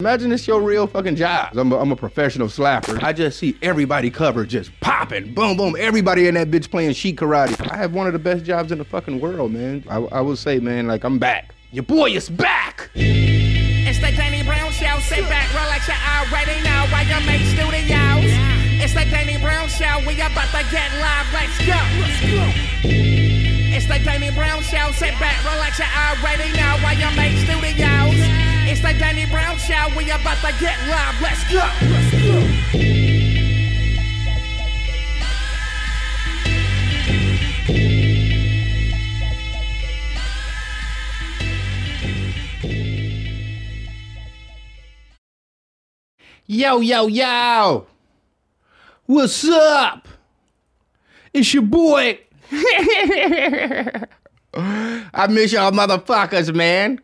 Imagine this your real fucking job. I'm a, I'm a professional slapper. I just see everybody covered just popping, boom, boom. Everybody in that bitch playing sheet karate. I have one of the best jobs in the fucking world, man. I, I will say, man, like I'm back. Your boy is back. It's the Danny Brown Show. Sit back, relax, you already know YMH Studios. It's the Danny Brown Show. We about to get live. Let's go. It's the Danny Brown Show. Sit back, relax, you already know YMH Studios. It's the Danny Brown Show. We about to get live. Let's go. Let's go. Yo, yo, yo. What's up? It's your boy. I miss y'all motherfuckers, man.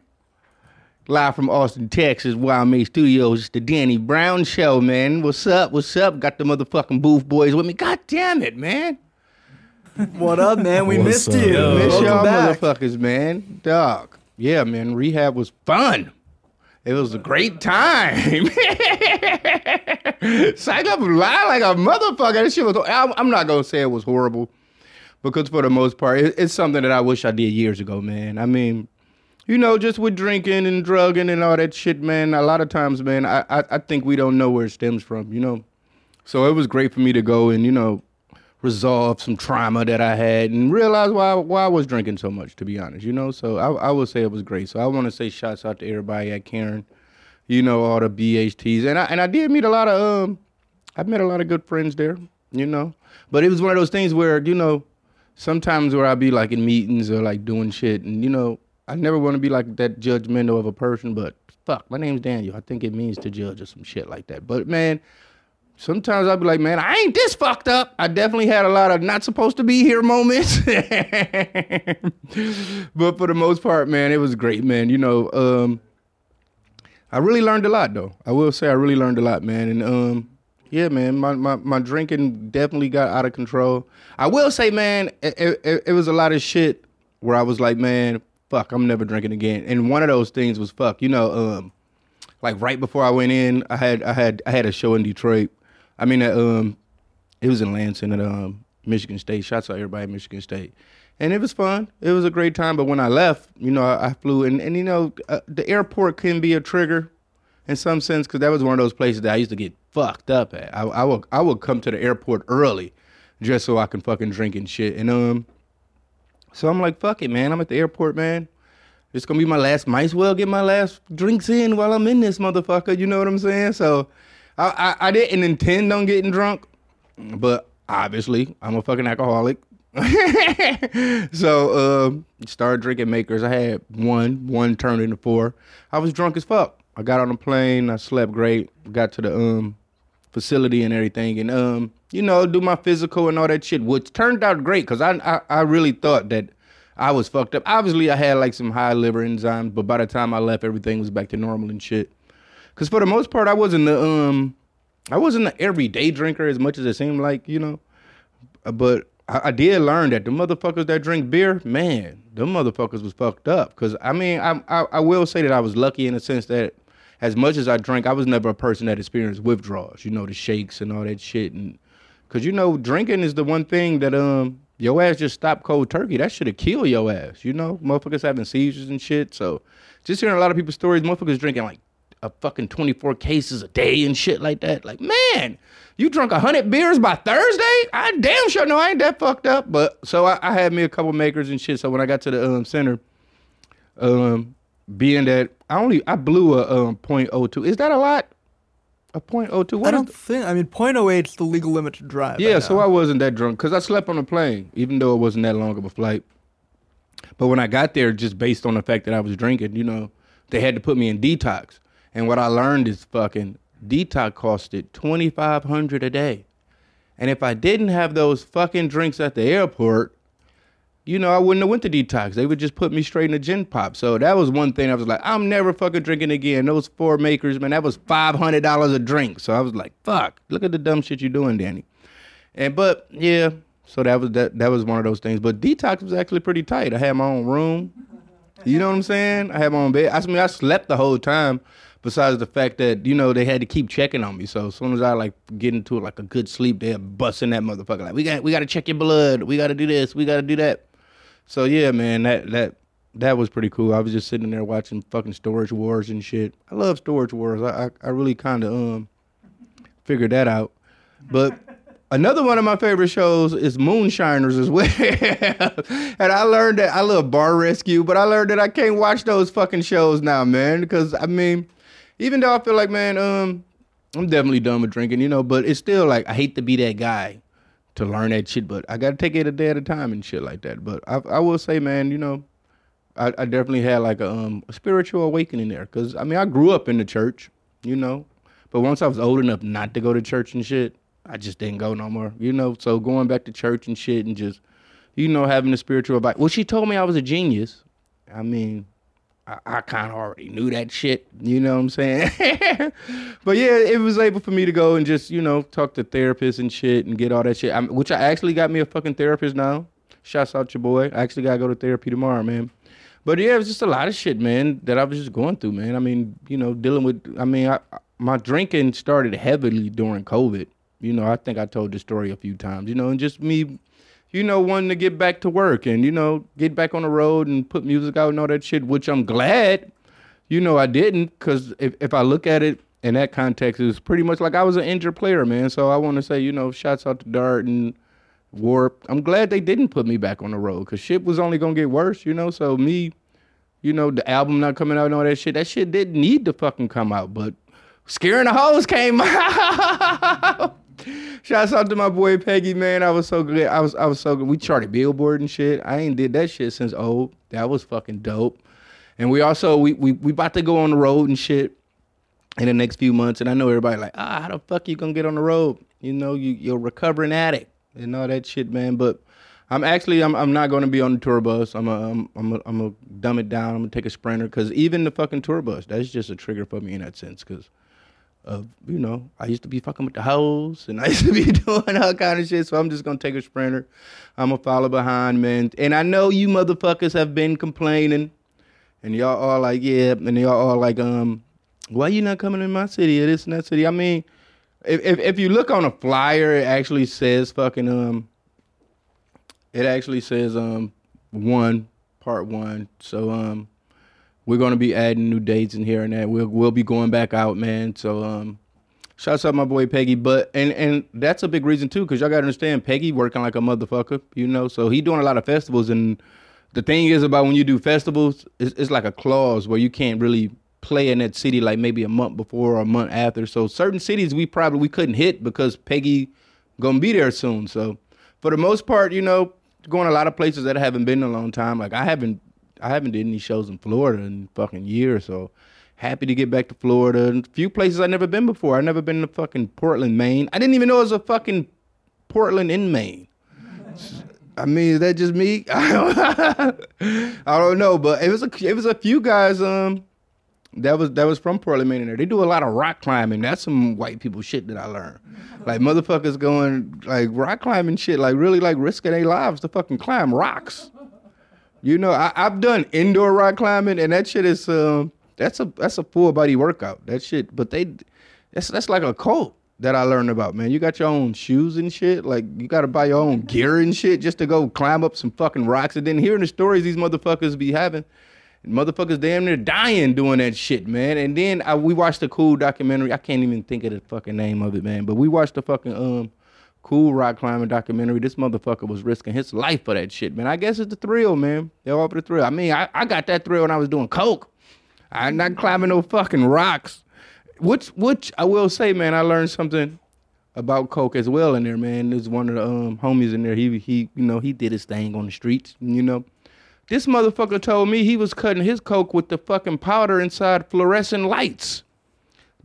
Live from Austin, Texas, YMH Studios. It's the Danny Brown Show, man. What's up? What's up? Got the motherfucking booth boys with me. God damn it, man. What up, man? We What's missed you. up? Miss Welcome y'all back. motherfuckers, man. Dog. Yeah, man. Rehab was fun. It was a great time. Psych up lie like a motherfucker. That shit was. I'm, I'm not gonna say it was horrible, because for the most part, it's something that I wish I did years ago, man. I mean, you know, just with drinking and drugging and all that shit, man. A lot of times, man, I I, I think we don't know where it stems from, you know. So it was great for me to go and you know resolve some trauma that I had and realize why why I was drinking so much. To be honest, you know. So I I would say it was great. So I want to say shouts out to everybody at Karen, you know, all the BHTs, and I and I did meet a lot of um, I met a lot of good friends there, you know. But it was one of those things where you know, sometimes where I'd be like in meetings or like doing shit, and you know, I never want to be like that judgmental of a person, but fuck, my name's Daniel. I think it means to judge or some shit like that. But man, sometimes I'd be like, man, I ain't this fucked up. I definitely had a lot of not supposed to be here moments. but for the most part, man, it was great, man. You know, um, I really learned a lot though. I will say I really learned a lot, man. And um, yeah, man, my, my, my drinking definitely got out of control. I will say, man, it, it, it was a lot of shit where I was like, man, fuck, I'm never drinking again. And one of those things was fuck, you know, um, like right before I went in, I had I had I had a show in Detroit. I mean, uh, um, it was in Lansing at um Michigan State. Shouts out everybody at Michigan State, and it was fun. It was a great time. But when I left, you know, I, I flew and and you know, uh, the airport can be a trigger in some sense because that was one of those places that I used to get fucked up at. I, I would I would come to the airport early just so I can fucking drink and shit. And um, so I'm like, fuck it, man. I'm at the airport, man. It's gonna be my last. Might as well get my last drinks in while I'm in this motherfucker. You know what I'm saying? So, I I, I didn't intend on getting drunk, but obviously I'm a fucking alcoholic. so um, started drinking makers. I had one, one turned into four. I was drunk as fuck. I got on the plane. I slept great. Got to the um facility and everything, and um you know do my physical and all that shit, which turned out great because I, I I really thought that I was fucked up. Obviously, I had like some high liver enzymes, but by the time I left, everything was back to normal and shit. Cause for the most part, I wasn't the um, I wasn't an everyday drinker as much as it seemed like, you know. But I, I did learn that the motherfuckers that drink beer, man, the motherfuckers was fucked up. Cause I mean, I, I I will say that I was lucky in the sense that as much as I drank, I was never a person that experienced withdrawals. You know, the shakes and all that shit, and Cause you know, drinking is the one thing that um your ass just stopped cold turkey. That should have killed your ass. You know, motherfuckers having seizures and shit. So just hearing a lot of people's stories, motherfuckers drinking like a fucking twenty four cases a day and shit like that. Like, man, you drunk hundred beers by Thursday? I damn sure know I ain't that fucked up. But so I, I had me a couple makers and shit. So when I got to the um center, um, being that I only I blew a um .02. Is that a lot? A .02? I don't think. I mean, .08 is the legal limit to drive. yeah, I so. I wasn't that drunk because I slept on the plane, even though it wasn't that long of a flight. But when I got there, just based on the fact that I was drinking, you know, they had to put me in detox. And what I learned is fucking detox costed twenty five hundred a day. And if I didn't have those fucking drinks at the airport, you know, I wouldn't have went to detox. They would just put me straight in the gen pop. So that was one thing I was like, I'm never fucking drinking again. Those four makers, man, that was five hundred dollars a drink. So I was like, fuck, look at the dumb shit you're doing, Danny. And but yeah, so that was that that was one of those things. But detox was actually pretty tight. I had my own room. You know what I'm saying? I had my own bed. I mean, I slept the whole time, Besides the fact that you know they had to keep checking on me, so as soon as I like get into like a good sleep, they're busting that motherfucker. Like we got we got to check your blood, we got to do this, we got to do that. So yeah, man, that that that was pretty cool. I was just sitting there watching fucking Storage Wars and shit. I love Storage Wars. I I, I really kind of um figured that out, but. Another one of my favorite shows is Moonshiners as well. and I learned that I love Bar Rescue, but I learned that I can't watch those fucking shows now, man. Because I mean, even though I feel like, man, um, I'm definitely done with drinking, you know, but it's still like I hate to be that guy to learn that shit, but I gotta take it a day at a time and shit like that. But I, I will say, man, you know, I, I definitely had like a, um, a spiritual awakening there, cause I mean I grew up in the church, you know, but once I was old enough not to go to church and shit, I just didn't go no more, you know. So going back to church and shit and just, you know, having a spiritual about. Well, she told me I was a genius. I mean, I, I kind of already knew that shit. You know what I'm saying? but yeah, it was able for me to go and just, you know, talk to therapists and shit and get all that shit. I, which I actually got me a fucking therapist now. Shouts out your boy. I actually gotta go to therapy tomorrow, man. But yeah, it was just a lot of shit, man, that I was just going through, man. I mean, you know, dealing with. I mean, I, my drinking started heavily during COVID. You know, I think I told the story a few times. You know, and just me, you know, wanting to get back to work and you know get back on the road and put music out and all that shit. Which I'm glad, you know, I didn't because if if I look at it in that context, it's pretty much like I was an injured player, man. So I want to say, you know, shouts out to Dart and Warp. I'm glad they didn't put me back on the road because shit was only gonna get worse, you know. So me, you know, the album not coming out and all that shit, that shit didn't need to fucking come out, but scaring the hoes came out. Shouts out to my boy Peggy, man. I was so good. I was I was so good. We charted Billboard and shit. I ain't did that shit since old. That was fucking dope. And we also we we we about to go on the road and shit in the next few months. And I know everybody like, ah, how the fuck you gonna get on the road? You know, you you're a recovering addict and all that shit, man. But I'm actually I'm I'm not gonna be on the tour bus. I'm a, I'm I'm a, I'm gonna dumb it down. I'm gonna take a sprinter because even the fucking tour bus, that's just a trigger for me in that sense. Because of you know, I used to be fucking with the hoes and I used to be doing all kind of shit. So I'm just gonna take a sprinter. I'm gonna follow behind, man. And I know you motherfuckers have been complaining, and y'all all like, yeah, and y'all all like, um, why you not coming in my city or this and that city? I mean, if if, if you look on a flyer, it actually says fucking um, it actually says um one part one. So um, we're gonna be adding new dates in here and that. We'll we'll be going back out, man. So um, shouts out my boy Peggy. But and and that's a big reason too, cause y'all gotta understand Peggy working like a motherfucker, you know. So he doing a lot of festivals, and the thing is about when you do festivals, it's, it's like a clause where you can't really play in that city like maybe a month before or a month after. So certain cities we probably we couldn't hit because Peggy gonna be there soon. So for the most part, you know, going a lot of places that I haven't been in a long time. Like I haven't I haven't did any shows in Florida in fucking years, so happy to get back to Florida. And a few places I've never been before. I've never been to fucking Portland, Maine. I didn't even know it was a fucking Portland in Maine. I mean, is that just me? I don't know, but it was a it was a few guys um that was that was from Portland, Maine. In there, they do a lot of rock climbing. That's some white people shit that I learned. Like motherfuckers going like rock climbing shit, like really like risking their lives to fucking climb rocks. You know, I, I've done indoor rock climbing, and that shit is um that's a that's a full body workout. That shit, but they that's that's like a cult that I learned about, man. You got your own shoes and shit. Like you got to buy your own gear and shit just to go climb up some fucking rocks. And then hearing the stories these motherfuckers be having, motherfuckers damn near dying doing that shit, man. And then I, we watched a cool documentary. I can't even think of the fucking name of it, man. But we watched the fucking um cool rock climbing documentary. This motherfucker was risking his life for that shit, man. I guess it's the thrill, man. They're all for the thrill. I mean, I, I got that thrill when I was doing coke. I'm not climbing no fucking rocks. Which which I will say, man, I learned something about coke as well in there, man. There's one of the um, homies in there. He he you know he did his thing on the streets, you know. This motherfucker told me he was cutting his coke with the fucking powder inside fluorescent lights.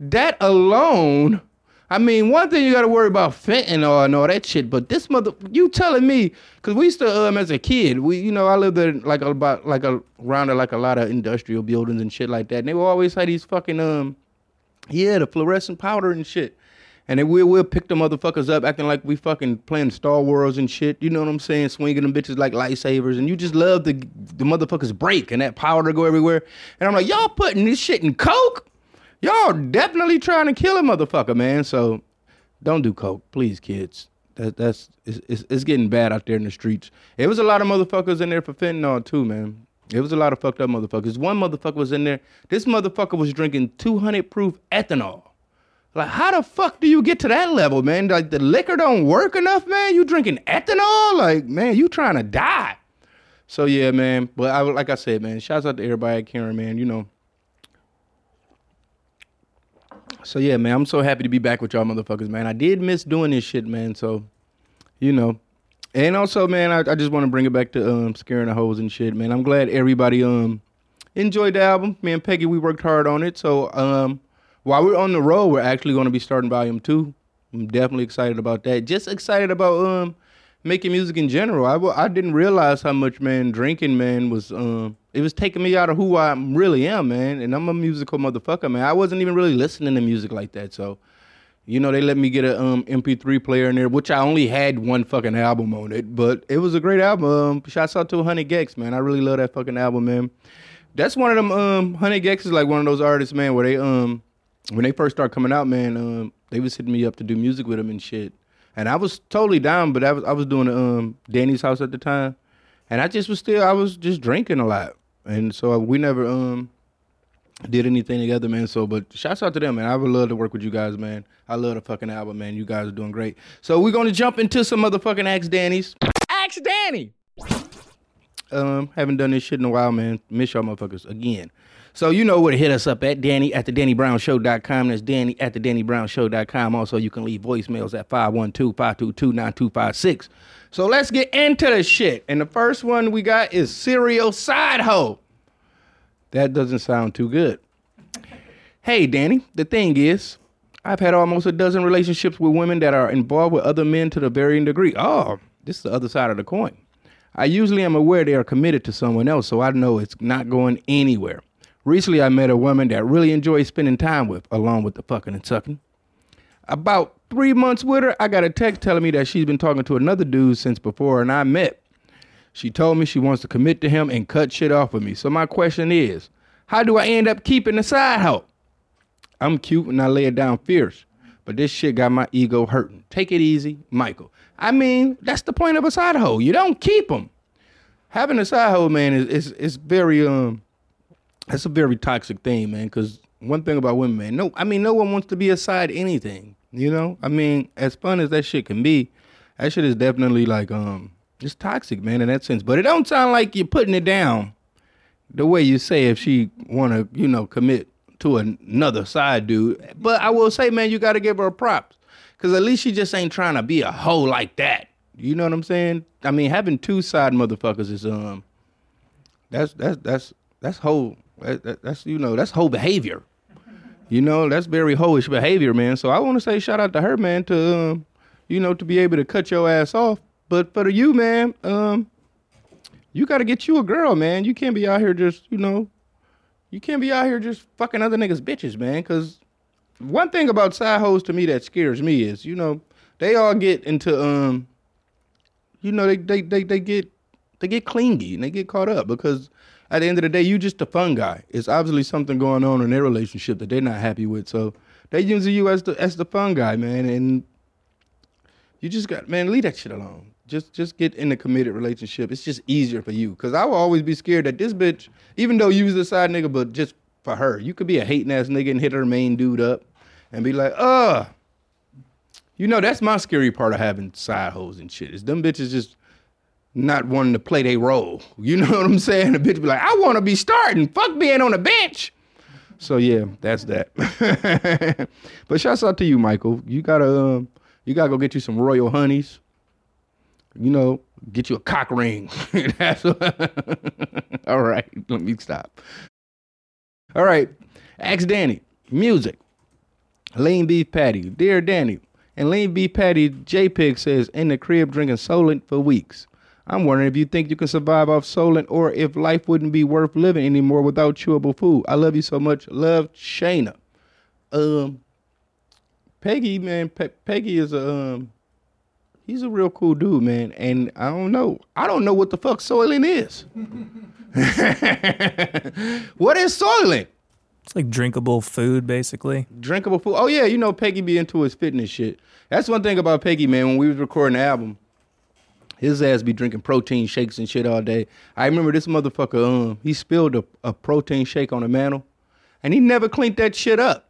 That alone I mean, one thing you got to worry about fentanyl and all that shit, but this mother, you telling me? Because we used to, um, as a kid, we, you know, I lived in like about like a around like a lot of industrial buildings and shit like that. And they would always have these fucking um, yeah, the fluorescent powder and shit. And then we'll, we'll pick the motherfuckers up acting like we fucking playing Star Wars and shit. You know what I'm saying? Swinging them bitches like lightsabers. And you just love the the motherfuckers break and that powder go everywhere. And I'm like, y'all putting this shit in Coke? Y'all definitely trying to kill a motherfucker, man. So don't do coke, please, kids. That that's it's, it's, it's getting bad out there in the streets. It was a lot of motherfuckers in there for fentanyl too, man. It was a lot of fucked up motherfuckers. One motherfucker was in there. This motherfucker was drinking 200 proof ethanol. Like, how the fuck do you get to that level, man? Like, the liquor don't work enough, man. You drinking ethanol? Like, man, you trying to die. So yeah, man. But I like I said, man. Shouts out to everybody at Karen, man. You know. So yeah, man. I'm so happy to be back with y'all, motherfuckers, man. I did miss doing this shit, man. So, you know. And also, man, I, I just want to bring it back to um scaring the hoes and shit, man. I'm glad everybody um enjoyed the album. Me and Peggy, we worked hard on it. So um while we're on the road, we're actually to be starting volume two. I'm definitely excited about that. Just excited about um making music in general. I, didn't realize how much man drinking man was um it was taking me out of who I really am, man. And I'm a musical motherfucker, man. I wasn't even really listening to music like that, so. You know, they let me get a um, MP3 player in there, which I only had one fucking album on it, but it was a great album. Um, shouts out to Honey Gex, man. I really love that fucking album, man. That's one of them. Um, Honey Gex is like one of those artists, man, where they um, when they first start coming out, man, um, they was hitting me up to do music with them and shit, and I was totally down. But I was I was doing um Danny's house at the time, and I just was still I was just drinking a lot, and so we never um did anything together, man. So, but shouts out to them, man. I would love to work with you guys, man. I love the fucking album, man. You guys are doing great. So we're gonna jump into some motherfucking Axe Danny's. Axe Danny. Um, haven't done this shit in a while, man. Miss y'all motherfuckers again. So you know where to hit us up at Danny at the Danny Brown DannyBrownShow.com. That's Danny at the Danny Brown DannyBrownShow.com. Also, you can leave voicemails at 512-522-9256. So let's get into the shit. And the first one we got is Serial Side Hoe. That doesn't sound too good. Hey, Danny, the thing is, I've had almost a dozen relationships with women that are involved with other men to the varying degree. Oh, this is the other side of the coin. I usually am aware they are committed to someone else, so I know it's not going anywhere. Recently, I met a woman that really enjoys spending time with, along with the fucking and sucking. About three months with her, I got a text telling me that she's been talking to another dude since before and I met. She told me she wants to commit to him and cut shit off with me. So my question is, how do I end up keeping the side hoe? I'm cute and I lay it down fierce, but this shit got my ego hurting. Take it easy, Michael. I mean, that's the point of a side hoe. You don't keep them. Having a side hoe, man, is is is very um, that's a very toxic thing, man. Because one thing about women, man, no, I mean, no one wants to be aside anything. You know, I mean, as fun as that shit can be, that shit is definitely like um, it's toxic, man, in that sense. But it don't sound like you're putting it down the way you say if she want to, you know, commit to another side dude. But I will say, man, you got to give her props because at least she just ain't trying to be a hoe like that. You know what I'm saying? I mean, having two side motherfuckers is um, that's that's that's that's whole. That, that, that's you know that's whole behavior. You know that's very hoish behavior, man. So I want to say shout out to her, man, to um, you know to be able to cut your ass off. But for you, man, um, you got to get you a girl, man. You can't be out here just, you know, you can't be out here just fucking other niggas' bitches, man. Cause one thing about side hoes to me that scares me is, you know, they all get into um, you know, they they they they get they get clingy and they get caught up because at the end of the day, you just a fun guy. It's obviously something going on in their relationship that they're not happy with. So they use you as the as the fun guy, man, and you just got man, leave that shit alone. Just just get in a committed relationship. It's just easier for you. Cause I will always be scared that this bitch, even though you was a side nigga, but just for her, you could be a hating ass nigga and hit her main dude up and be like, uh. You know, that's my scary part of having side hoes and shit. Is them bitches just not wanting to play their role. You know what I'm saying? The bitch be like, I want to be starting. Fuck being on the bench. So yeah, that's that. but shouts out to you, Michael. You gotta um, you gotta go get you some royal honeys. You know, get you a cock ring. all right. Let me stop. All right. Ask Danny. Music. Lean beef patty. Dear Danny. And lean beef patty, JPEG says, in the crib drinking Soylent for weeks. I'm wondering if you think you can survive off Soylent or if life wouldn't be worth living anymore without chewable food. I love you so much. Love, Shayna. Um, Peggy, man, Pe- Peggy is a um, he's a real cool dude, man. And I don't know, I don't know what the fuck Soylent is. what is Soylent? It's like drinkable food, basically. drinkable food. Oh yeah, you know Peggy be into his fitness shit. That's one thing about Peggy, man. When we was recording the album, his ass be drinking protein shakes and shit all day. I remember this motherfucker. Um, he spilled a, a protein shake on the mantle, and he never cleaned that shit up.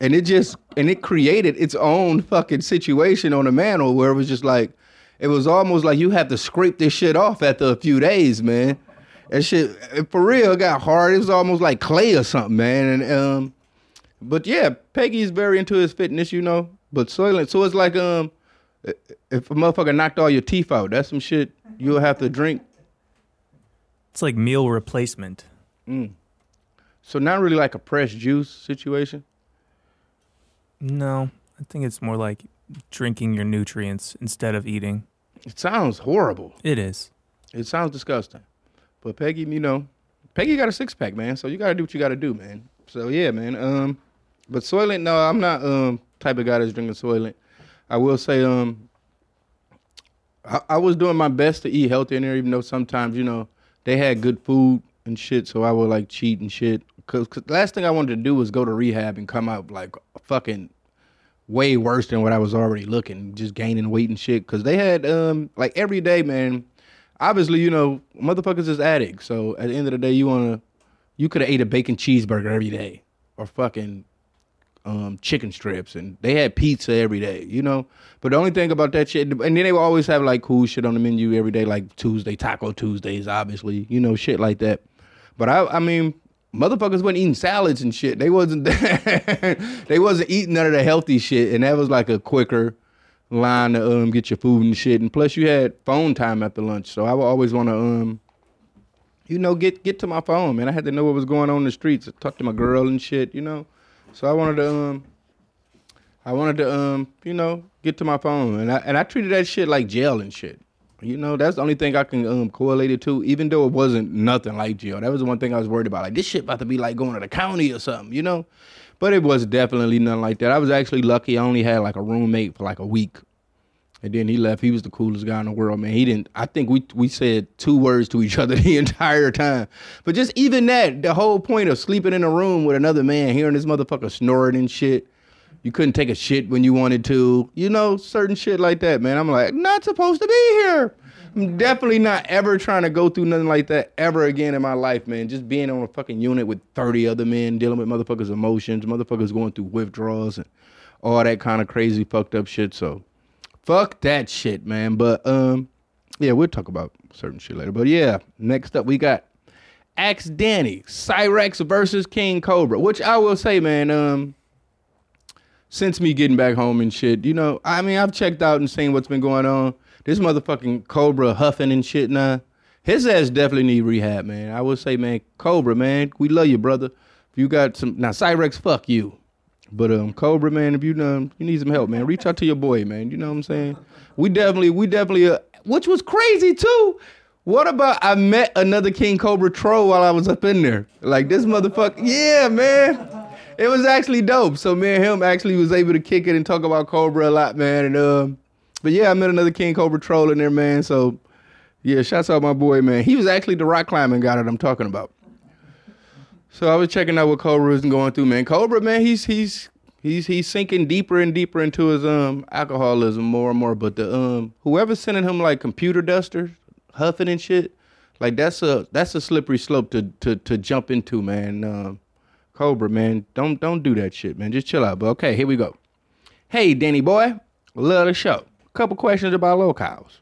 And it just and it created its own fucking situation on the mantle where it was just like, it was almost like you have to scrape this shit off after a few days, man. And shit, for real, got hard. It was almost like clay or something, man. And um, but yeah, Peggy's very into his fitness, you know. But Soylent, so it's like um, if a motherfucker knocked all your teeth out, that's some shit you'll have to drink. It's like meal replacement. So not really like a fresh juice situation. No, I think it's more like drinking your nutrients instead of eating. It sounds horrible. It is. It sounds disgusting. But Peggy, you know, Peggy got a six pack, man. So you gotta do what you gotta do, man. So yeah, man. Um, but Soylent, no, I'm not um type of guy that's drinking Soylent. I will say, um, I, I was doing my best to eat healthy in there, even though sometimes you know they had good food and shit. So I would like cheat and shit. Cause, 'cause last thing I wanted to do was go to rehab and come out like fucking way worse than what I was already looking, just gaining weight and shit. Cause they had um like every day, man. Obviously, you know, motherfuckers is addicts. So at the end of the day, you wanna you could have ate a bacon cheeseburger every day. Or fucking um chicken strips and they had pizza every day, you know. But the only thing about that shit and then they would always have like cool shit on the menu every day, like Tuesday, Taco Tuesdays, obviously, you know, shit like that. But I I mean Motherfuckers wasn't eating salads and shit. They wasn't they wasn't eating none of the healthy shit. And that was like a quicker line to um get your food and shit. And plus you had phone time after lunch. So I would always wanna um you know, get get to my phone, man. I had to know what was going on in the streets. Talk to my girl and shit, you know. So I wanted to um I wanted to um, you know, get to my phone. And I and I treated that shit like jail and shit. You know, that's the only thing I can um correlate it to, even though it wasn't nothing like jail. That was the one thing I was worried about. Like this shit about to be like going to the county or something, you know? But it was definitely nothing like that. I was actually lucky. I only had like a roommate for like a week. And then he left. He was the coolest guy in the world, man. He didn't. I think we we said two words to each other the entire time. But just even that, the whole point of sleeping in a room with another man, hearing this motherfucker snoring and shit. You couldn't take a shit when you wanted to. You know, certain shit like that, man. I'm like, not supposed to be here. I'm definitely not ever trying to go through nothing like that ever again in my life, man. Just being on a fucking unit with 30 other men, dealing with motherfuckers' emotions, motherfuckers going through withdrawals and all that kind of crazy fucked up shit. So fuck that shit, man. But um, yeah, we'll talk about certain shit later. But yeah, next up we got Axe Danny, Cyraxx versus King Cobra, which I will say, man, um, since me getting back home and shit, you know, I mean, I've checked out and seen what's been going on. This motherfucking Cobra huffing and shit now. His ass definitely need rehab, man. I would say, man, Cobra, man, we love you, brother. If you got some now, Cyraxx, fuck you. But um, Cobra, man, if you um, you need some help, man, reach out to your boy, man. You know what I'm saying? We definitely, we definitely, uh, which was crazy too. What about I met another King Cobra troll while I was up in there? Like this motherfucker, yeah, man. It was actually dope. So me and him actually was able to kick it and talk about Cobra a lot, man. And um, but yeah, I met another King Cobra troll in there, man. So yeah, shouts out my boy, man. He was actually the rock climbing guy that I'm talking about. So I was checking out what Cobra was going through, man. Cobra, man, he's he's he's he's sinking deeper and deeper into his um alcoholism more and more. But the um whoever's sending him like computer dusters, huffing and shit, like that's a that's a slippery slope to to to jump into, man. Um, Cobra, man, don't don't do that shit, man. Just chill out. But okay, here we go. Hey, Danny boy, love the show. Couple questions about lolcows.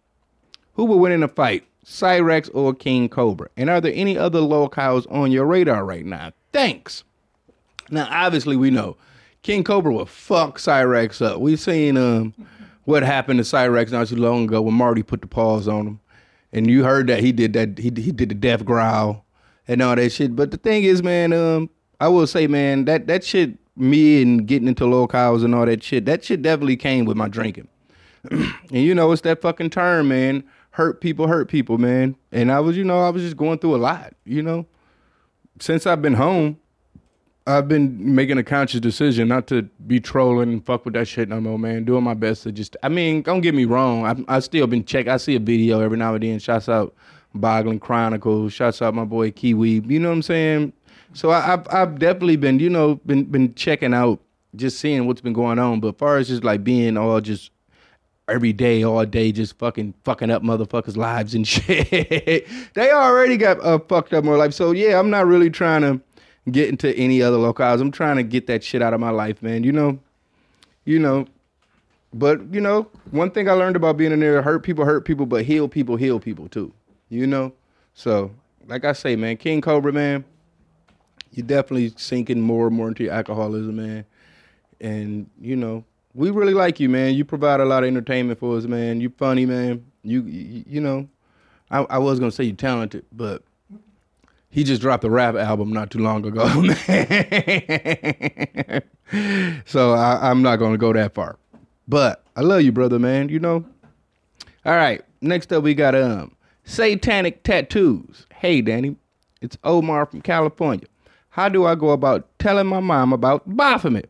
Who would win in a fight, Cyraxx or King Cobra? And are there any other lolcows on your radar right now? Thanks. Now, obviously, we know King Cobra will fuck Cyraxx up. We've seen um what happened to Cyraxx not too long ago when Marty put the paws on him, and you heard that he did that. He he did the death growl and all that shit. But the thing is, man, um, I will say, man, that that shit, me and getting into lolcows and all that shit, that shit definitely came with my drinking. and you know, it's that fucking term, man. Hurt people, hurt people, man. And I was, you know, I was just going through a lot, you know. Since I've been home, I've been making a conscious decision not to be trolling and fuck with that shit no more, man. Doing my best to just, I mean, don't get me wrong. I I still been check. I see a video every now and then. Shouts out Boggling Chronicles. Shouts out my boy Kiwi. You know what I'm saying? So I, I've I've definitely been you know been been checking out, just seeing what's been going on. But far as just like being all just every day, all day, just fucking fucking up motherfuckers' lives and shit. they already got a fucked up more life. So yeah, I'm not really trying to get into any other lolcows. I'm trying to get that shit out of my life, man. You know, you know. But you know, one thing I learned about being in there: hurt people, hurt people, but heal people, heal people too. You know. So, like I say, man, King Cobra, man, you're definitely sinking more and more into your alcoholism, man. And you know, we really like you, man. You provide a lot of entertainment for us, man. You funny, man. You you, you know, I, I was gonna say you talented, but he just dropped a rap album not too long ago, man. so I, I'm not gonna go that far. But I love you, brother, man. You know. All right. Next up, we got um satanic tattoos. Hey, Danny, it's Omar from California. How do I go about telling my mom about Baphomet?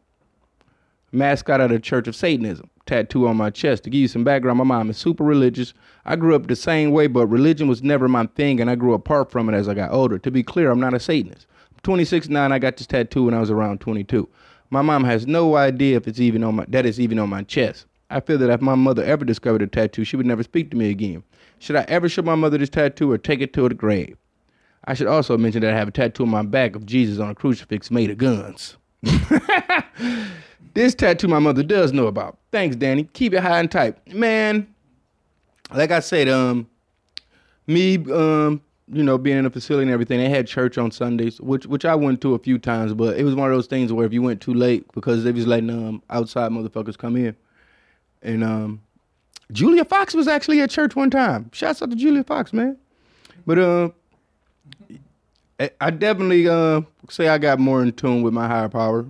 Mascot of the Church of Satanism. Tattoo on my chest. To give you some background, my mom is super religious. I grew up the same way, but religion was never my thing, and I grew apart from it as I got older. To be clear, I'm not a Satanist. I'm 26 9. I got this tattoo when I was around 22. My mom has no idea if it's even on my that it's even on my chest. I feel that if my mother ever discovered a tattoo, she would never speak to me again. Should I ever show my mother this tattoo or take it to the grave? I should also mention that I have a tattoo on my back of Jesus on a crucifix made of guns. this tattoo my mother does know about. Thanks, Danny. Keep it high and tight. Man, like I said, um, me, um, you know, being in a facility and everything, they had church on Sundays, which which I went to a few times, but it was one of those things where if you went too late because they was letting um outside motherfuckers come in. And um Julia Fox was actually at church one time. Shouts out to Julia Fox, man. But uh I- I definitely uh say I got more in tune with my higher power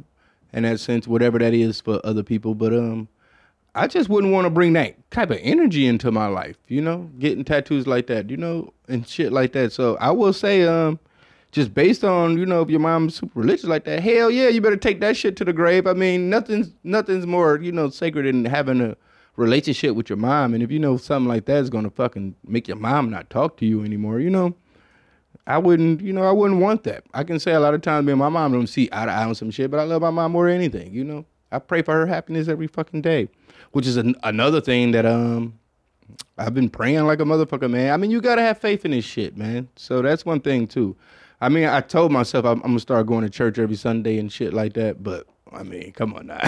in that sense, whatever that is for other people. But um I just wouldn't want to bring that type of energy into my life, you know, getting tattoos like that, you know, and shit like that. So I will say, um, just based on, you know, if your mom's super religious like that, hell yeah, you better take that shit to the grave. I mean, nothing's nothing's more, you know, sacred than having a relationship with your mom. And if you know something like that is gonna fucking make your mom not talk to you anymore, you know, I wouldn't, you know, I wouldn't want that. I can say a lot of times, man, my mom don't see eye to eye on some shit, but I love my mom more than anything, you know. I pray for her happiness every fucking day, which is an, another thing that um I've been praying like a motherfucker, man. I mean, you gotta have faith in this shit, man. So that's one thing too. I mean, I told myself I'm, I'm gonna start going to church every Sunday and shit like that, but I mean, come on now.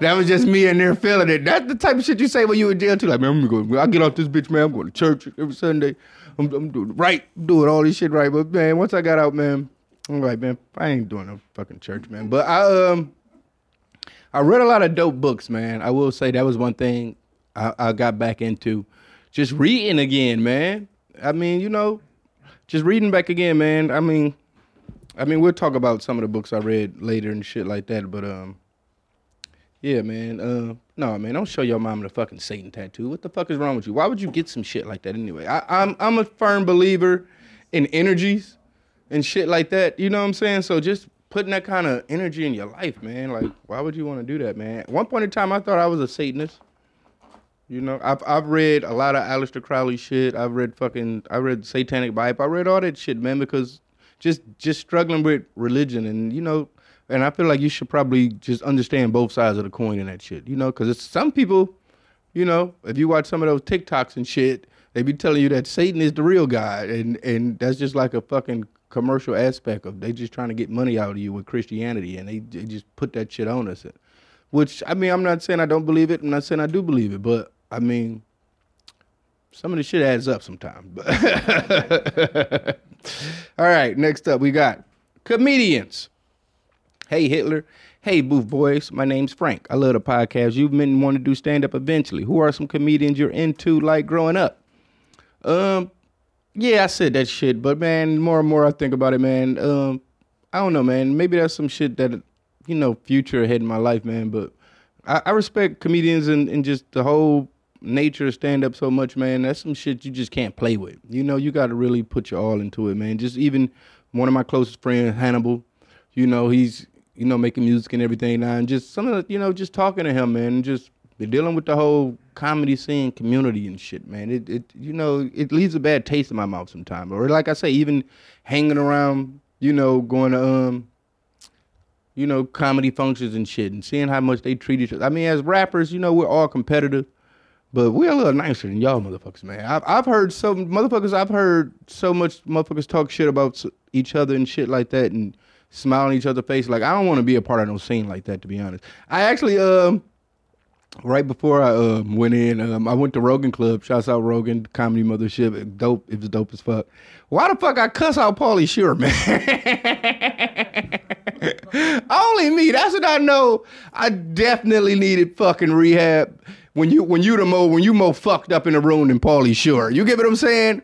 that was just me in there feeling it. That's the type of shit you say when you in jail too. Like, man, I'm gonna go. I get off this bitch, man. I'm going to church every Sunday. I'm, I'm doing right, doing all this shit right. But man, once I got out, man, I'm like, man, I ain't doing no fucking church, man. But I um, I read a lot of dope books, man. I will say that was one thing I, I got back into, just reading again, man. I mean, you know, just reading back again, man. I mean, I mean, we'll talk about some of the books I read later and shit like that. But um, yeah, man. Uh, no, man, don't show your mom the fucking Satan tattoo. What the fuck is wrong with you? Why would you get some shit like that anyway? I, I'm I'm a firm believer in energies and shit like that. You know what I'm saying? So just putting that kind of energy in your life, man. Like, why would you want to do that, man? At one point in time, I thought I was a Satanist. You know, I've I've read a lot of Aleister Crowley shit. I've read fucking I read Satanic Bible. I read all that shit, man, because just just struggling with religion and you know, and I feel like you should probably just understand both sides of the coin in that shit. You know, because it's some people, you know, if you watch some of those TikToks and shit, they be telling you that Satan is the real guy, and and that's just like a fucking commercial aspect of they just trying to get money out of you with Christianity, and they, they just put that shit on us. Which I mean, I'm not saying I don't believe it. I'm not saying I do believe it, but I mean, some of the shit adds up sometimes. But All right, next up we got comedians. Hey Hitler. Hey Booth Boys. My name's Frank. I love the podcast. You've been wanting to do stand up eventually. Who are some comedians you're into like growing up? Um, yeah, I said that shit, but man, more and more I think about it, man. Um, I don't know, man. Maybe that's some shit that you know, future ahead in my life, man. But I, I respect comedians and, and just the whole nature stand up so much, man. That's some shit you just can't play with. You know, you got to really put your all into it, man. Just even one of my closest friends, Hannibal. You know, he's you know making music and everything now, and just some of the, you know just talking to him, man, and just dealing with the whole comedy scene community and shit, man. It it you know it leaves a bad taste in my mouth sometimes. Or like I say, even hanging around, you know, going to um, you know, comedy functions and shit, and seeing how much they treat each other. I mean, as rappers, you know, we're all competitive. But we're a little nicer than y'all motherfuckers, man. I've, I've heard so motherfuckers. I've heard so much motherfuckers talk shit about each other and shit like that, and smile in each other's face. Like I don't want to be a part of no scene like that, to be honest. I actually, um, right before I um, went in, um, I went to Rogan Club. Shouts out Rogan Comedy Mothership. It dope. It was dope as fuck. Why the fuck I cuss out Pauly Shore, man? Only me. That's what I know. I definitely needed fucking rehab. When you when you the mo when you more fucked up in the room than Pauly Shore. You get what I'm saying?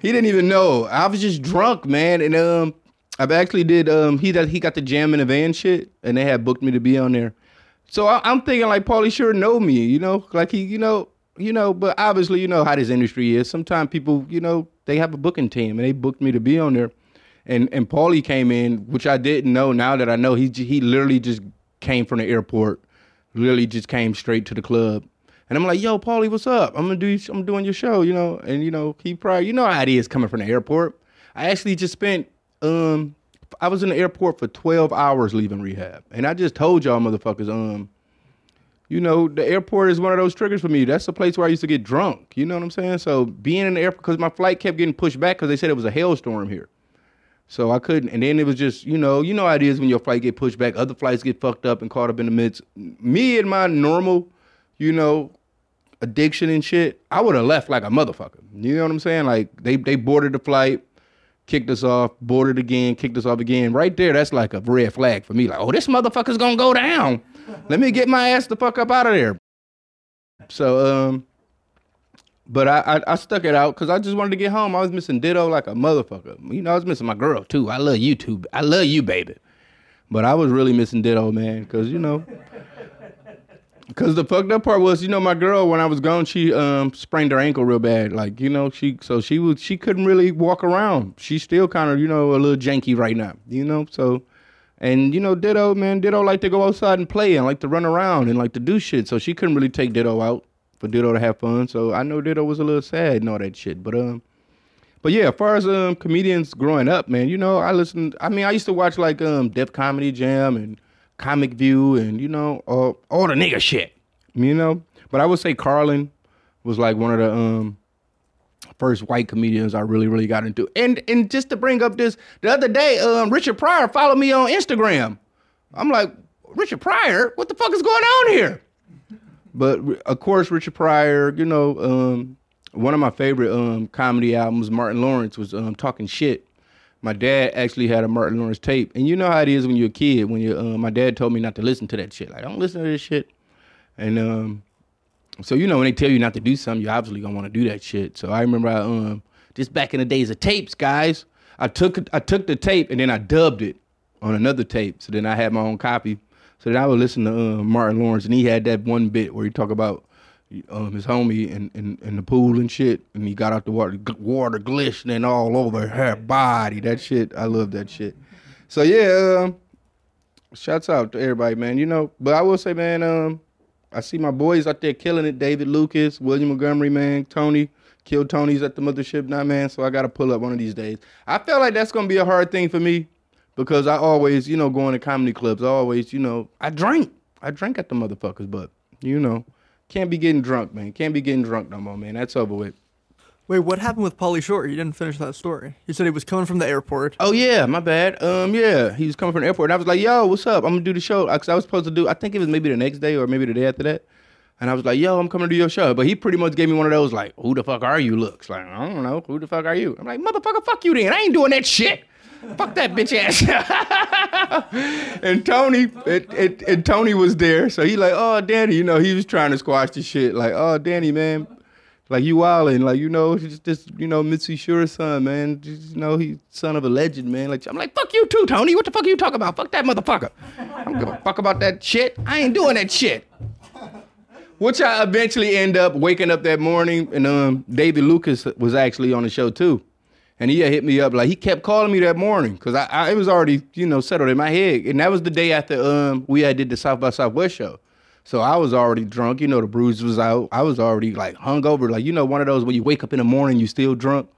He didn't even know. I was just drunk, man. And um, I've actually did um he does he got the jam in the van shit, and they had booked me to be on there. So I, I'm thinking like Pauly Shore know me, you know, like he, you know, you know. But obviously, you know how this industry is. Sometimes people, you know, they have a booking team, and they booked me to be on there. And and Pauly came in, which I didn't know. Now that I know, he he literally just came from the airport, literally just came straight to the club. And I'm like, yo, Pauly, what's up? I'm gonna do I'm doing your show, you know. And you know, he probably you know how it is coming from the airport. I actually just spent um I was in the airport for 12 hours leaving rehab. And I just told y'all motherfuckers, um, you know, the airport is one of those triggers for me. That's the place where I used to get drunk. You know what I'm saying? So being in the airport, because my flight kept getting pushed back because they said it was a hailstorm here. So I couldn't, and then it was just, you know, you know how it is when your flight get pushed back, other flights get fucked up and caught up in the midst. Me and my normal, you know, addiction and shit, I would have left like a motherfucker. You know what I'm saying? Like they they boarded the flight, kicked us off, boarded again, kicked us off again. Right there, that's like a red flag for me. Like, oh, this motherfucker's gonna go down. Let me get my ass the fuck up out of there. So um, but I I, I stuck it out because I just wanted to get home. I was missing Ditto like a motherfucker. You know, I was missing my girl too. I love you too. I love you, baby. But I was really missing Ditto, man, because you know. Cause the fucked up part was, you know, my girl when I was gone, she um sprained her ankle real bad. Like, you know, she so she was she couldn't really walk around. She's still kind of, you know, a little janky right now. You know, so and you know, Ditto, man, Ditto like to go outside and play and like to run around and like to do shit. So she couldn't really take Ditto out for Ditto to have fun. So I know Ditto was a little sad and all that shit. But um but yeah, as far as um comedians growing up, man, you know, I listened I mean, I used to watch like um Def Comedy Jam and Comic View and you know, all, all the nigga shit. You know? But I would say Carlin was like one of the um first white comedians I really, really got into. And and just to bring up this, the other day, um, Richard Pryor followed me on Instagram. I'm like, Richard Pryor, what the fuck is going on here? But of course, Richard Pryor, you know, um, one of my favorite um, comedy albums, Martin Lawrence, was um, Talking Shit. My dad actually had a Martin Lawrence tape, and you know how it is when you're a kid. When you, uh, my dad told me not to listen to that shit. Like, don't listen to this shit. And um, so you know when they tell you not to do something, you're obviously gonna want to do that shit. So I remember, I, um, just back in the days of tapes, guys, I took I took the tape and then I dubbed it on another tape. So then I had my own copy. So then I would listen to uh, Martin Lawrence, and he had that one bit where he talk about um, his homie in, in, in the pool and shit, and he got out the water, water glistening all over her body. That shit, I love that shit. So yeah, um, shouts out to everybody, man. You know, but I will say, man, um, I see my boys out there killing it. David Lucas, William Montgomery, man, Tony. Kill Tony's at the mothership now, man. So I got to pull up one of these days. I feel like that's gonna be a hard thing for me because I always, you know, going to comedy clubs. I always, you know, I drink. I drink at the motherfuckers, but you know, can't be getting drunk, man. Can't be getting drunk no more, man. That's over with. Wait, what happened with Pauly Shore? You didn't finish that story. You said he was coming from the airport. Oh yeah, my bad. Um, yeah, he was coming from the airport, and I was like, "Yo, what's up? I'm gonna do the show." Cause I was supposed to do. I think it was maybe the next day or maybe the day after that. And I was like, "Yo, I'm coming to do your show." But he pretty much gave me one of those like, "Who the fuck are you?" looks like I don't know. Who the fuck are you? I'm like, "Motherfucker, fuck you then. I ain't doing that shit." Fuck that bitch ass. and Tony, it, it, and Tony was there, so he like, oh Danny, you know, he was trying to squash the shit. Like, oh Danny, man, like you wildin', like you know, just this, you know, Mitzi Shore's son, man. Just, you know, he's son of a legend, man. Like I'm like, fuck you too, Tony. What the fuck are you talking about? Fuck that motherfucker. I don't give a fuck about that shit. I ain't doing that shit. Which I eventually end up waking up that morning, and um, David Lucas was actually on the show too, and he hit me up like he kept calling me that morning because I, I it was already you know settled in my head, and that was the day after um we had did the South by Southwest show, So I was already drunk. You know, the bruise was out. I was already like hungover. Like you know, one of those when you wake up in the morning, you still drunk,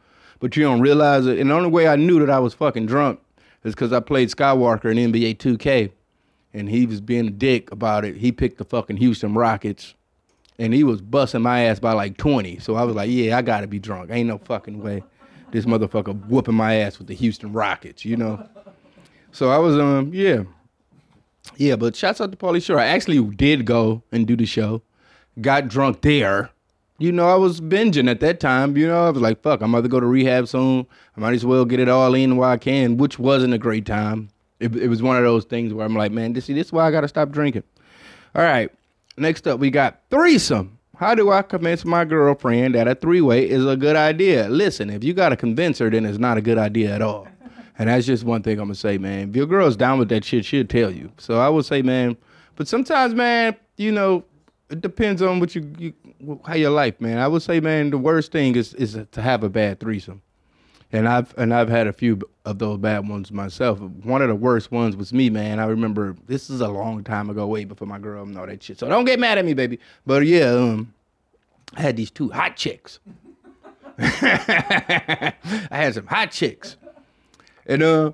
but you don't realize it. And the only way I knew that I was fucking drunk is because I played Skywalker in NBA 2K, and he was being a dick about it. He picked the fucking Houston Rockets, and he was busting my ass by like 20. So I was like, yeah, I gotta be drunk. Ain't no fucking way. This motherfucker whooping my ass with the Houston Rockets, you know. So I was um yeah. Yeah, but shouts out to Pauly Shore. I actually did go and do the show. Got drunk there. You know, I was binging at that time. You know, I was like, fuck, I'm about to go to rehab soon. I might as well get it all in while I can, which wasn't a great time. It, it was one of those things where I'm like, man, this, this is why I got to stop drinking. All right. Next up, we got threesome. How do I convince my girlfriend that a three way is a good idea? Listen, if you got to convince her, then it's not a good idea at all. And that's just one thing I'm gonna say, man. If your girl's down with that shit, she'll tell you. So I would say, man. But sometimes, man, you know, it depends on what you, you how your life, man. I would say, man, the worst thing is is to have a bad threesome. And I've and I've had a few of those bad ones myself. One of the worst ones was me, man. I remember this is a long time ago, way before my girl and all that shit. So don't get mad at me, baby. But yeah, um, I had these two hot chicks. I had some hot chicks. And uh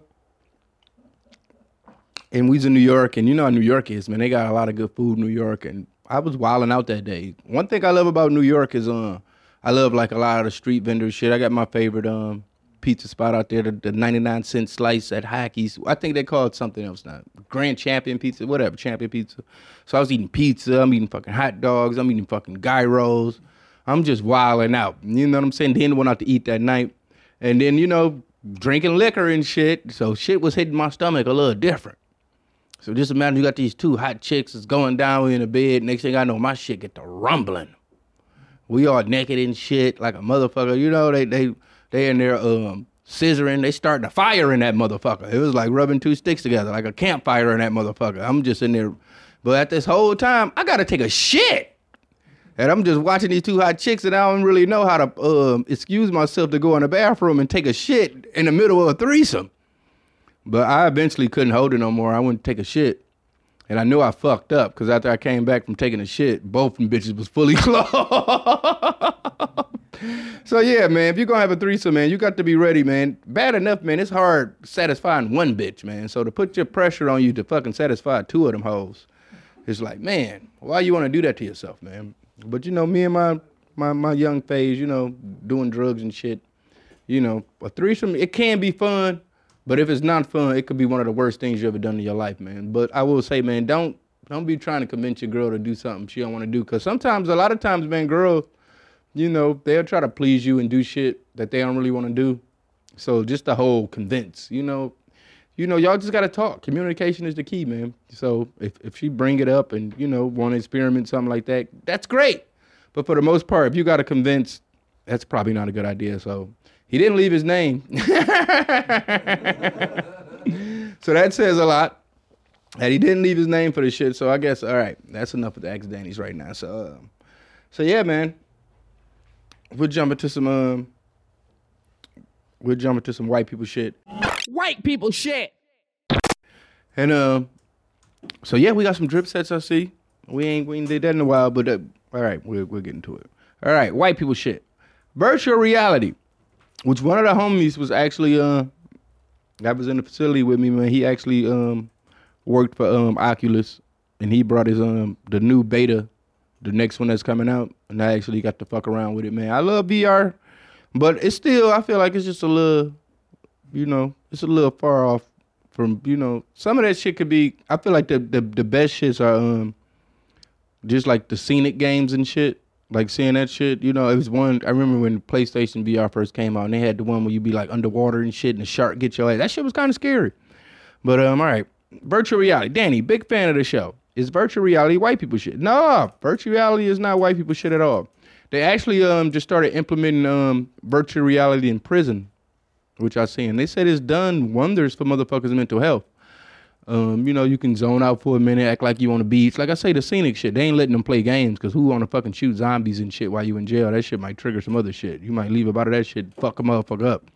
and we was in New York and you know how New York is, man. They got a lot of good food in New York and I was wilding out that day. One thing I love about New York is uh I love like a lot of the street vendor shit. I got my favorite um pizza spot out there, the, the 99 cent slice at Hackey's. I think they call it something else now. Grand Champion Pizza, whatever, Champion Pizza. So I was eating pizza, I'm eating fucking hot dogs, I'm eating fucking gyros. I'm just wilding out. You know what I'm saying? Then went out to eat that night. And then, you know, drinking liquor and shit. So shit was hitting my stomach a little different. So just imagine you got these two hot chicks that's going down in the bed. Next thing I know, my shit get to rumbling. We all naked and shit like a motherfucker. You know, they they they in there um scissoring. They starting a fire in that motherfucker. It was like rubbing two sticks together, like a campfire in that motherfucker. I'm just in there. But at this whole time, I gotta take a shit. And I'm just watching these two hot chicks, and I don't really know how to um, excuse myself to go in the bathroom and take a shit in the middle of a threesome. But I eventually couldn't hold it no more. I went to take a shit. And I knew I fucked up because after I came back from taking a shit, both them bitches was fully clothed. So yeah, man, if you're gonna have a threesome, man, you got to be ready, man. Bad enough, man. It's hard satisfying one bitch, man. So to put your pressure on you to fucking satisfy two of them hoes, it's like, man, why you want to do that to yourself, man? But you know, me and my my my young phase, you know, doing drugs and shit. You know, a threesome it can be fun, but if it's not fun, it could be one of the worst things you ever done in your life, man. But I will say, man, don't don't be trying to convince your girl to do something she don't want to do, cause sometimes, a lot of times, man, girls, you know, they'll try to please you and do shit that they don't really want to do. So just the whole convince, you know, you know, y'all just gotta talk. Communication is the key, man. So if if she bring it up and you know want to experiment something like that, that's great. But for the most part, if you gotta convince, that's probably not a good idea. So he didn't leave his name, so that says a lot. That he didn't leave his name for the shit. So I guess all right, that's enough with the ex Danny's right now. So um, so yeah, man. We'll jump into some um. We'll jump into some white people shit. White people shit. And uh, so yeah, we got some drip sets. I see. We ain't we ain't did that in a while, but uh, all right, we'll we'll get into it. All right, white people shit. Virtual reality, which one of the homies was actually uh, that was in the facility with me, man. He actually um worked for um Oculus, and he brought his um the new beta, the next one that's coming out, and I actually got to fuck around with it, man. I love VR, but it's still I feel like it's just a little you know, it's a little far off from, you know, some of that shit could be I feel like the the, the best shits are um just like the scenic games and shit. Like seeing that shit, you know, it was one I remember when PlayStation VR first came out and they had the one where you be like underwater and shit and the shark get your ass. That shit was kind of scary. But um, all right. Virtual reality. Danny, big fan of the show. Is virtual reality white people shit? No, virtual reality is not white people shit at all. They actually um just started implementing um virtual reality in prison which I seen. They said it's done wonders for motherfuckers' mental health. Um, you know, you can zone out for a minute, act like you on the beach. Like I say, the scenic shit, they ain't letting them play games because who wanna fucking shoot zombies and shit while you in jail? That shit might trigger some other shit. You might leave about that shit, fuck a motherfucker up.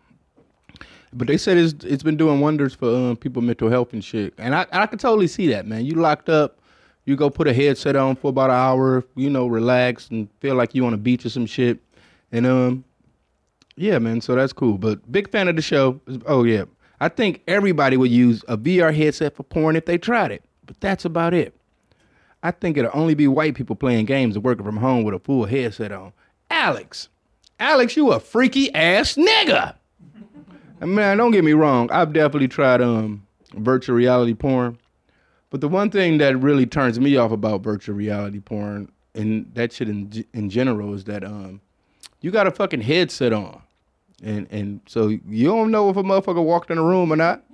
But they said it's it's been doing wonders for um, people mental health and shit. And I I can totally see that, man. You locked up, You go put a headset on for about an hour, you know, relax and feel like you on a beach or some shit. And um, yeah, man. So that's cool. But big fan of the show. Oh yeah, I think everybody would use a VR headset for porn if they tried it. But that's about it. I think it'll only be white people playing games and working from home with a full headset on. Alex, Alex, you a freaky ass nigga. And man, don't get me wrong. I've definitely tried um virtual reality porn. But the one thing that really turns me off about virtual reality porn and that shit in in general is that um you got a fucking headset on. And and so you don't know if a motherfucker walked in the room or not.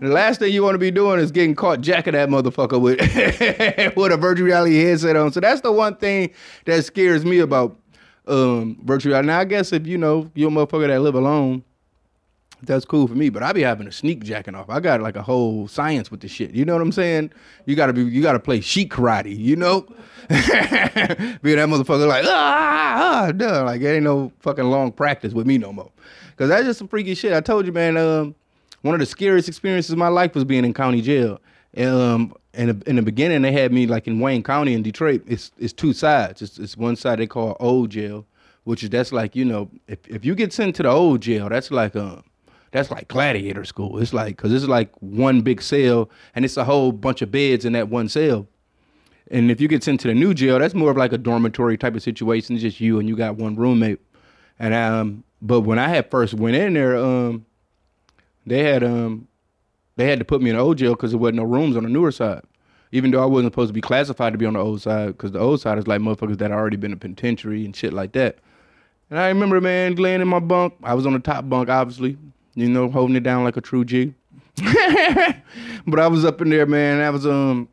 And the last thing you want to be doing is getting caught jacking that motherfucker with with a virtual reality headset on. So that's the one thing that scares me about um virtual reality. Now I guess if you know you're a motherfucker that live alone, that's cool for me. But I be having a sneak jacking off. I got like a whole science with the shit. You know what I'm saying? You gotta be you gotta play sheet karate, you know? be that motherfucker like ah, ah duh. like it ain't no fucking long practice with me no more. Cause that's just some freaky shit. I told you, man, um, one of the scariest experiences of my life was being in county jail. Um, in the, in the beginning, they had me like in Wayne County in Detroit. It's it's two sides. It's, it's one side they call old jail, which is that's like you know if if you get sent to the old jail, that's like um that's like gladiator school. It's like because it's like one big cell and it's a whole bunch of beds in that one cell. And if you get sent to the new jail, that's more of like a dormitory type of situation. It's just you and you got one roommate. And um, but when I had first went in there, um, they had um, they had to put me in the old jail because there wasn't no rooms on the newer side. Even though I wasn't supposed to be classified to be on the old side, because the old side is like motherfuckers that already been in penitentiary and shit like that. And I remember, man, laying in my bunk. I was on the top bunk, obviously, you know, holding it down like a true G. but I was up in there, man. I was um,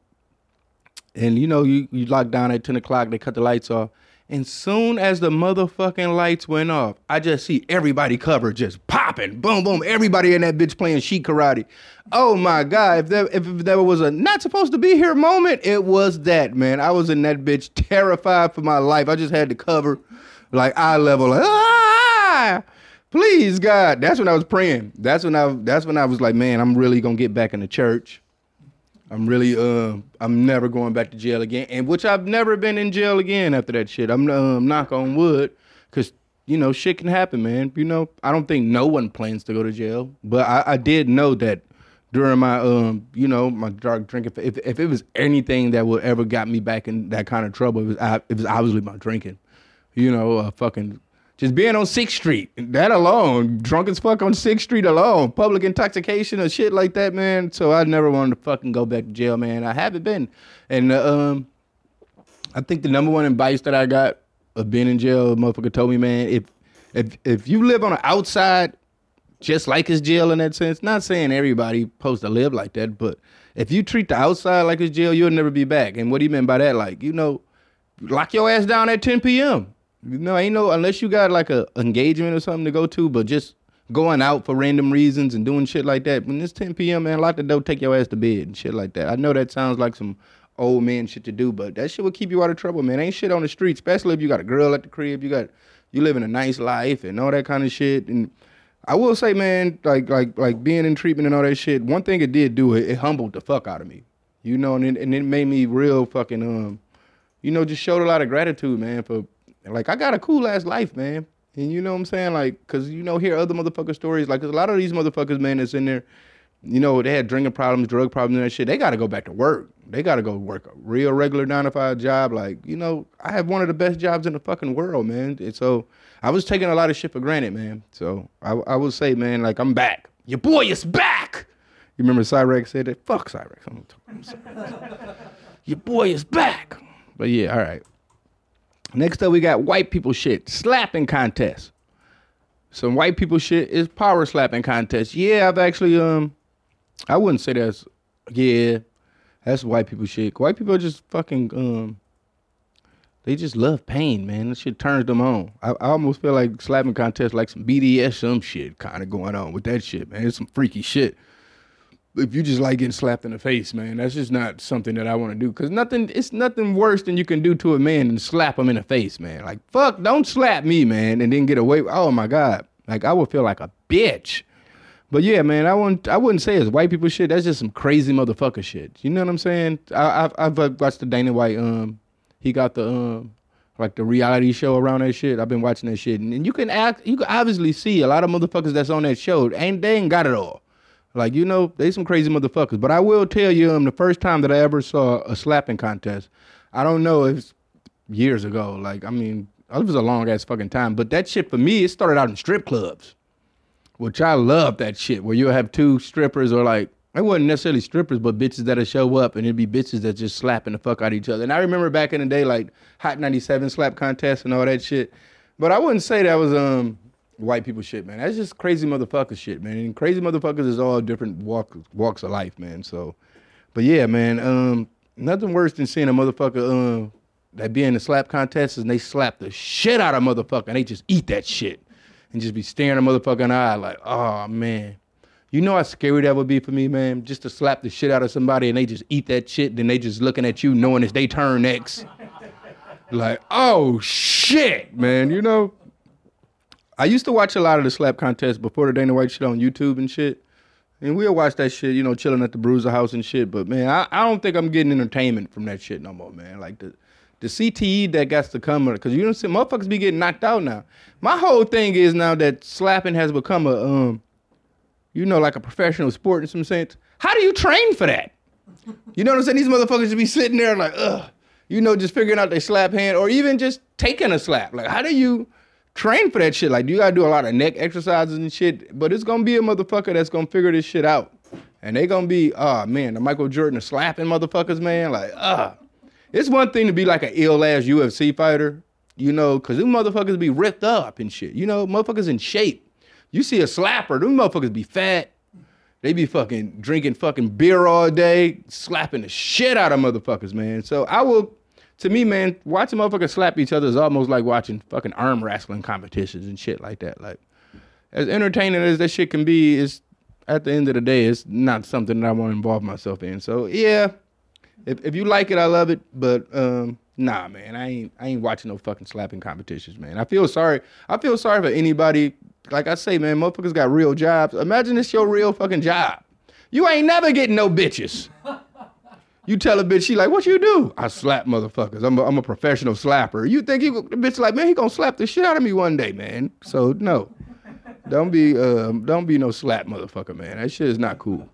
and you know, you you lock down at ten o'clock. They cut the lights off, and soon as the motherfucking lights went off, I just see everybody covered just popping, boom, boom. Everybody in that bitch playing sheet karate. Oh my god! If there if there was a not supposed to be here moment, it was that man. I was in that bitch terrified for my life. I just had to cover, like eye level, like ah. Please, God. That's when I was praying. That's when I. That's when I was like, man, I'm really gonna get back in the church. I'm really. Uh, I'm never going back to jail again. And which I've never been in jail again after that shit. I'm um, knock on wood, cause you know shit can happen, man. You know, I don't think no one plans to go to jail, but I, I did know that during my um, you know, my dark drinking. If if it was anything that would ever got me back in that kind of trouble, it was I- it was obviously my drinking. You know, uh, fucking just being on Sixth Street, that alone, drunk as fuck on Sixth Street alone, public intoxication or shit like that, man. So I never wanted to fucking go back to jail, man. I haven't been, and uh, um, I think the number one advice that I got of being in jail, motherfucker told me, man, if if if you live on the outside, just like it's jail in that sense. Not saying everybody supposed to live like that, but if you treat the outside like it's jail, you'll never be back. And what do you mean by that, like you know, lock your ass down at 10 p.m. Know, ain't no unless you got like a engagement or something to go to, but just going out for random reasons and doing shit like that. When it's 10 p.m., man, lock the door, take your ass to bed and shit like that. I know that sounds like some old man shit to do, but that shit will keep you out of trouble, man. Ain't shit on the street, especially if you got a girl at the crib, you got you living a nice life and all that kind of shit. And I will say, man, like like like being in treatment and all that shit. One thing it did do, it, it humbled the fuck out of me, you know, and it, and it made me real fucking um, you know, just showed a lot of gratitude, man, for like I got a cool ass life, man. And you know what I'm saying? Like, cause you know, hear other motherfucker stories. Like, 'cause a lot of these motherfuckers, man, that's in there, you know, they had drinking problems, drug problems, and that shit. They got to go back to work. They got to go work a real regular nine to five job. Like, you know, I have one of the best jobs in the fucking world, man. And so I was taking a lot of shit for granted, man. So I, I would say, man, like I'm back. Your boy is back. You remember Cyraxx said that? Fuck Cyraxx. I'm talking Cyraxx. Your boy is back. But yeah, all right. Next up, we got white people shit slapping contest. Some white people shit is power slapping contest. Yeah, I've actually um, I wouldn't say that's yeah, that's white people shit. White people just fucking um, they just love pain, man. That shit turns them on. I, I almost feel like slapping contest like some BDS some shit kind of going on with that shit, man. It's some freaky shit if you just like getting slapped in the face, man, that's just not something that I want to do. Cause nothing, it's nothing worse than you can do to a man and slap him in the face, man. Like fuck, don't slap me, man, and then get away. Oh my god, like I would feel like a bitch. But yeah, man, I wouldn't I wouldn't say it's white people shit. That's just some crazy motherfucker shit. You know what I'm saying? I, I've I've watched the Dana White. Um, he got the um like the reality show around that shit. I've been watching that shit, and, and you can act. You can obviously see a lot of motherfuckers that's on that show. Ain't they ain't got it all. Like you know, they some crazy motherfuckers. But I will tell you, um, the first time that I ever saw a slapping contest, I don't know if years ago. Like I mean, it was a long ass fucking time. But that shit for me, it started out in strip clubs which I love that shit where you'll have two strippers or like it wasn't necessarily strippers, but bitches that'll show up and it'd be bitches that just slapping the fuck out of each other. And I remember back in the day like Hot 97 slap contest and all that shit. But I wouldn't say that was um white people shit, man. That's just crazy motherfucker shit, man. And crazy motherfuckers is all different walk, walks of life, man. So but yeah, man, um nothing worse than seeing a motherfucker um that be in the slap contest and they slap the shit out of motherfucker and they just eat that shit and just be staring a motherfucker in the eye like, oh man. You know how scary that would be for me, man? Just to slap the shit out of somebody and they just eat that shit, then they just looking at you knowing it's they turn next. like, oh shit, man, you know? I used to watch a lot of the slap contests before the Dana White shit on YouTube and shit. And we'll watch that shit, you know, chilling at the Bruiser House and shit. But man, I, I don't think I'm getting entertainment from that shit no more, man. Like the the CTE that got to come because you don't see motherfuckers be getting knocked out now. My whole thing is now that slapping has become a um, you know, like a professional sport in some sense. How do you train for that? You know what I'm saying? These motherfuckers just be sitting there like, ugh, you know, just figuring out their slap hand or even just taking a slap. Like, how do you train for that shit? Like, you gotta do a lot of neck exercises and shit. But it's gonna be a motherfucker that's gonna figure this shit out. And they gonna be, oh man, the Michael Jordan slapping motherfuckers, man. Like, ah. It's one thing to be like an ill ass UFC fighter, you know, because them motherfuckers be ripped up and shit. You know, motherfuckers in shape. You see a slapper, them motherfuckers be fat. They be fucking drinking fucking beer all day, slapping the shit out of motherfuckers, man. So I will, to me, man, watching motherfuckers slap each other is almost like watching fucking arm wrestling competitions and shit like that. Like, as entertaining as that shit can be, it's at the end of the day, it's not something that I want to involve myself in. So yeah, if if you like it, I love it. But um, nah, man, I ain't I ain't watching no fucking slapping competitions, man. I feel sorry. I feel sorry for anybody. Like I say, man, motherfuckers got real jobs. Imagine this your real fucking job. You ain't never getting no bitches. You tell a bitch, she like, what you do? I slap motherfuckers. I'm a, I'm a professional slapper. You think he, the bitch like, man, he gonna slap the shit out of me one day, man. So no, don't be, um, don't be no slap motherfucker, man. That shit is not cool.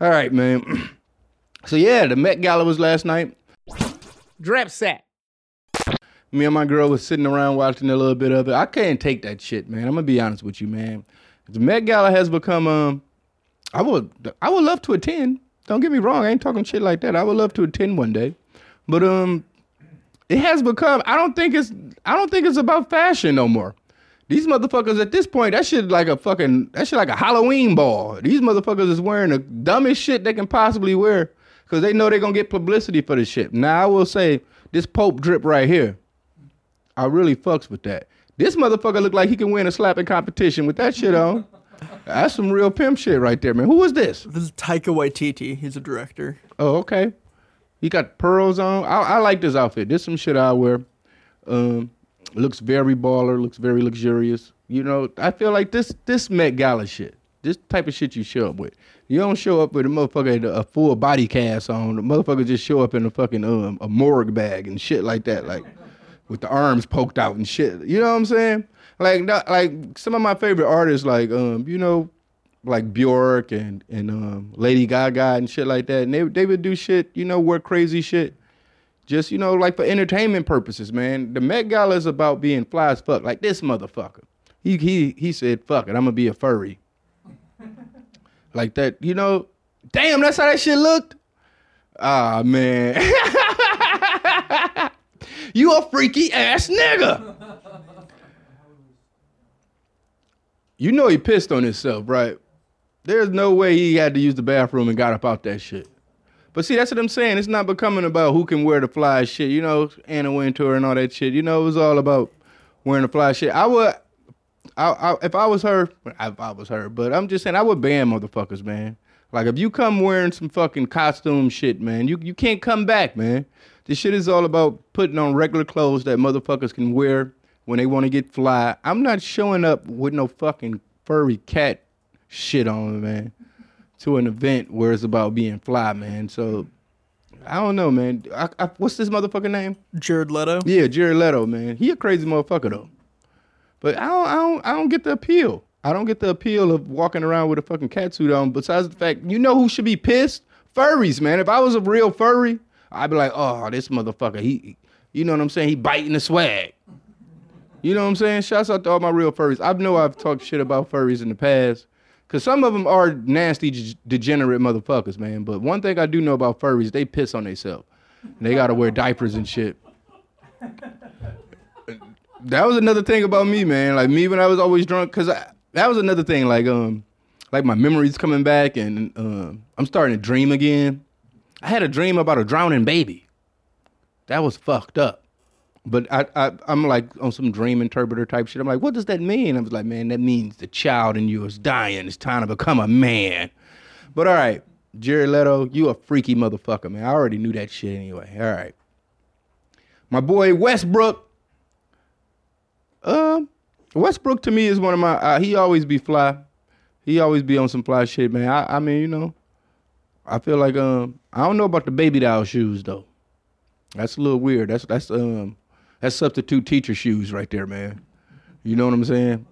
All right, man. So yeah, the Met Gala was last night. Drip set. Me and my girl was sitting around watching a little bit of it. I can't take that shit, man. I'm gonna be honest with you, man. The Met Gala has become um I would I would love to attend. Don't get me wrong, I ain't talking shit like that. I would love to attend one day. But um it has become I don't think it's I don't think it's about fashion no more. These motherfuckers at this point, that shit like a fucking that shit like a Halloween ball. These motherfuckers is wearing the dumbest shit they can possibly wear because they know they're gonna get publicity for this shit. Now I will say this Pope drip right here, I really fucks with that. This motherfucker look like he can win a slapping competition with that shit on. That's some real pimp shit right there, man. Who is this? This is Taika Waititi. He's a director. Oh, okay. He got pearls on. I, I like this outfit. This some shit I wear. Um, looks very baller. Looks very luxurious. You know, I feel like this this Met Gala shit. This type of shit you show up with. You don't show up with a motherfucker a full body cast on. The motherfucker just show up in a fucking um, a morgue bag and shit like that, like with the arms poked out and shit. You know what I'm saying? Like not, like some of my favorite artists, like um, you know, like Bjork and and um, Lady Gaga and shit like that. And they they would do shit, you know, wear crazy shit, just you know, like for entertainment purposes, man. The Met Gala is about being fly as fuck. Like this motherfucker, he he he said, "Fuck it, I'm gonna be a furry." like that, you know. Damn, that's how that shit looked. Ah man, you a freaky ass nigga. You know he pissed on himself, right? There's no way he had to use the bathroom and got up out that shit. But see, that's what I'm saying. It's not becoming about who can wear the fly shit. You know, Anna Wintour and all that shit. You know, it was all about wearing the fly shit. I would, I, I, if I was her, if I was her, but I'm just saying I would ban motherfuckers, man. Like if you come wearing some fucking costume shit, man, you you can't come back, man. This shit is all about putting on regular clothes that motherfuckers can wear when they want to get fly. I'm not showing up with no fucking furry cat shit on, man, to an event where it's about being fly, man. So I don't know, man. I, I, what's this motherfucker name? Jared Leto. Yeah, Jared Leto, man. He a crazy motherfucker though. But I don't, I don't, I don't get the appeal. I don't get the appeal of walking around with a fucking cat suit on. Besides the fact, you know who should be pissed? Furries, man. If I was a real furry, I'd be like, oh, this motherfucker, he, you know what I'm saying? He biting the swag. You know what I'm saying? Shouts out to all my real furries. I know I've talked shit about furries in the past. Cause some of them are nasty, g- degenerate motherfuckers, man. But one thing I do know about furries, they piss on themselves. They gotta wear diapers and shit. That was another thing about me, man. Like me when I was always drunk, cause I, that was another thing. Like um, like my memories coming back, and um, I'm starting to dream again. I had a dream about a drowning baby. That was fucked up. But I, I, I'm like on some dream interpreter type shit. I'm like, what does that mean? I was like, man, that means the child in you is dying. It's time to become a man. But all right, Jared Leto, you a freaky motherfucker, man. I already knew that shit anyway. All right. My boy Westbrook. Um, Westbrook to me is one of my. Uh, he always be fly. He always be on some fly shit, man. I, I mean, you know, I feel like um, I don't know about the baby doll shoes though. That's a little weird. That's that's um, that's substitute teacher shoes right there, man. You know what I'm saying?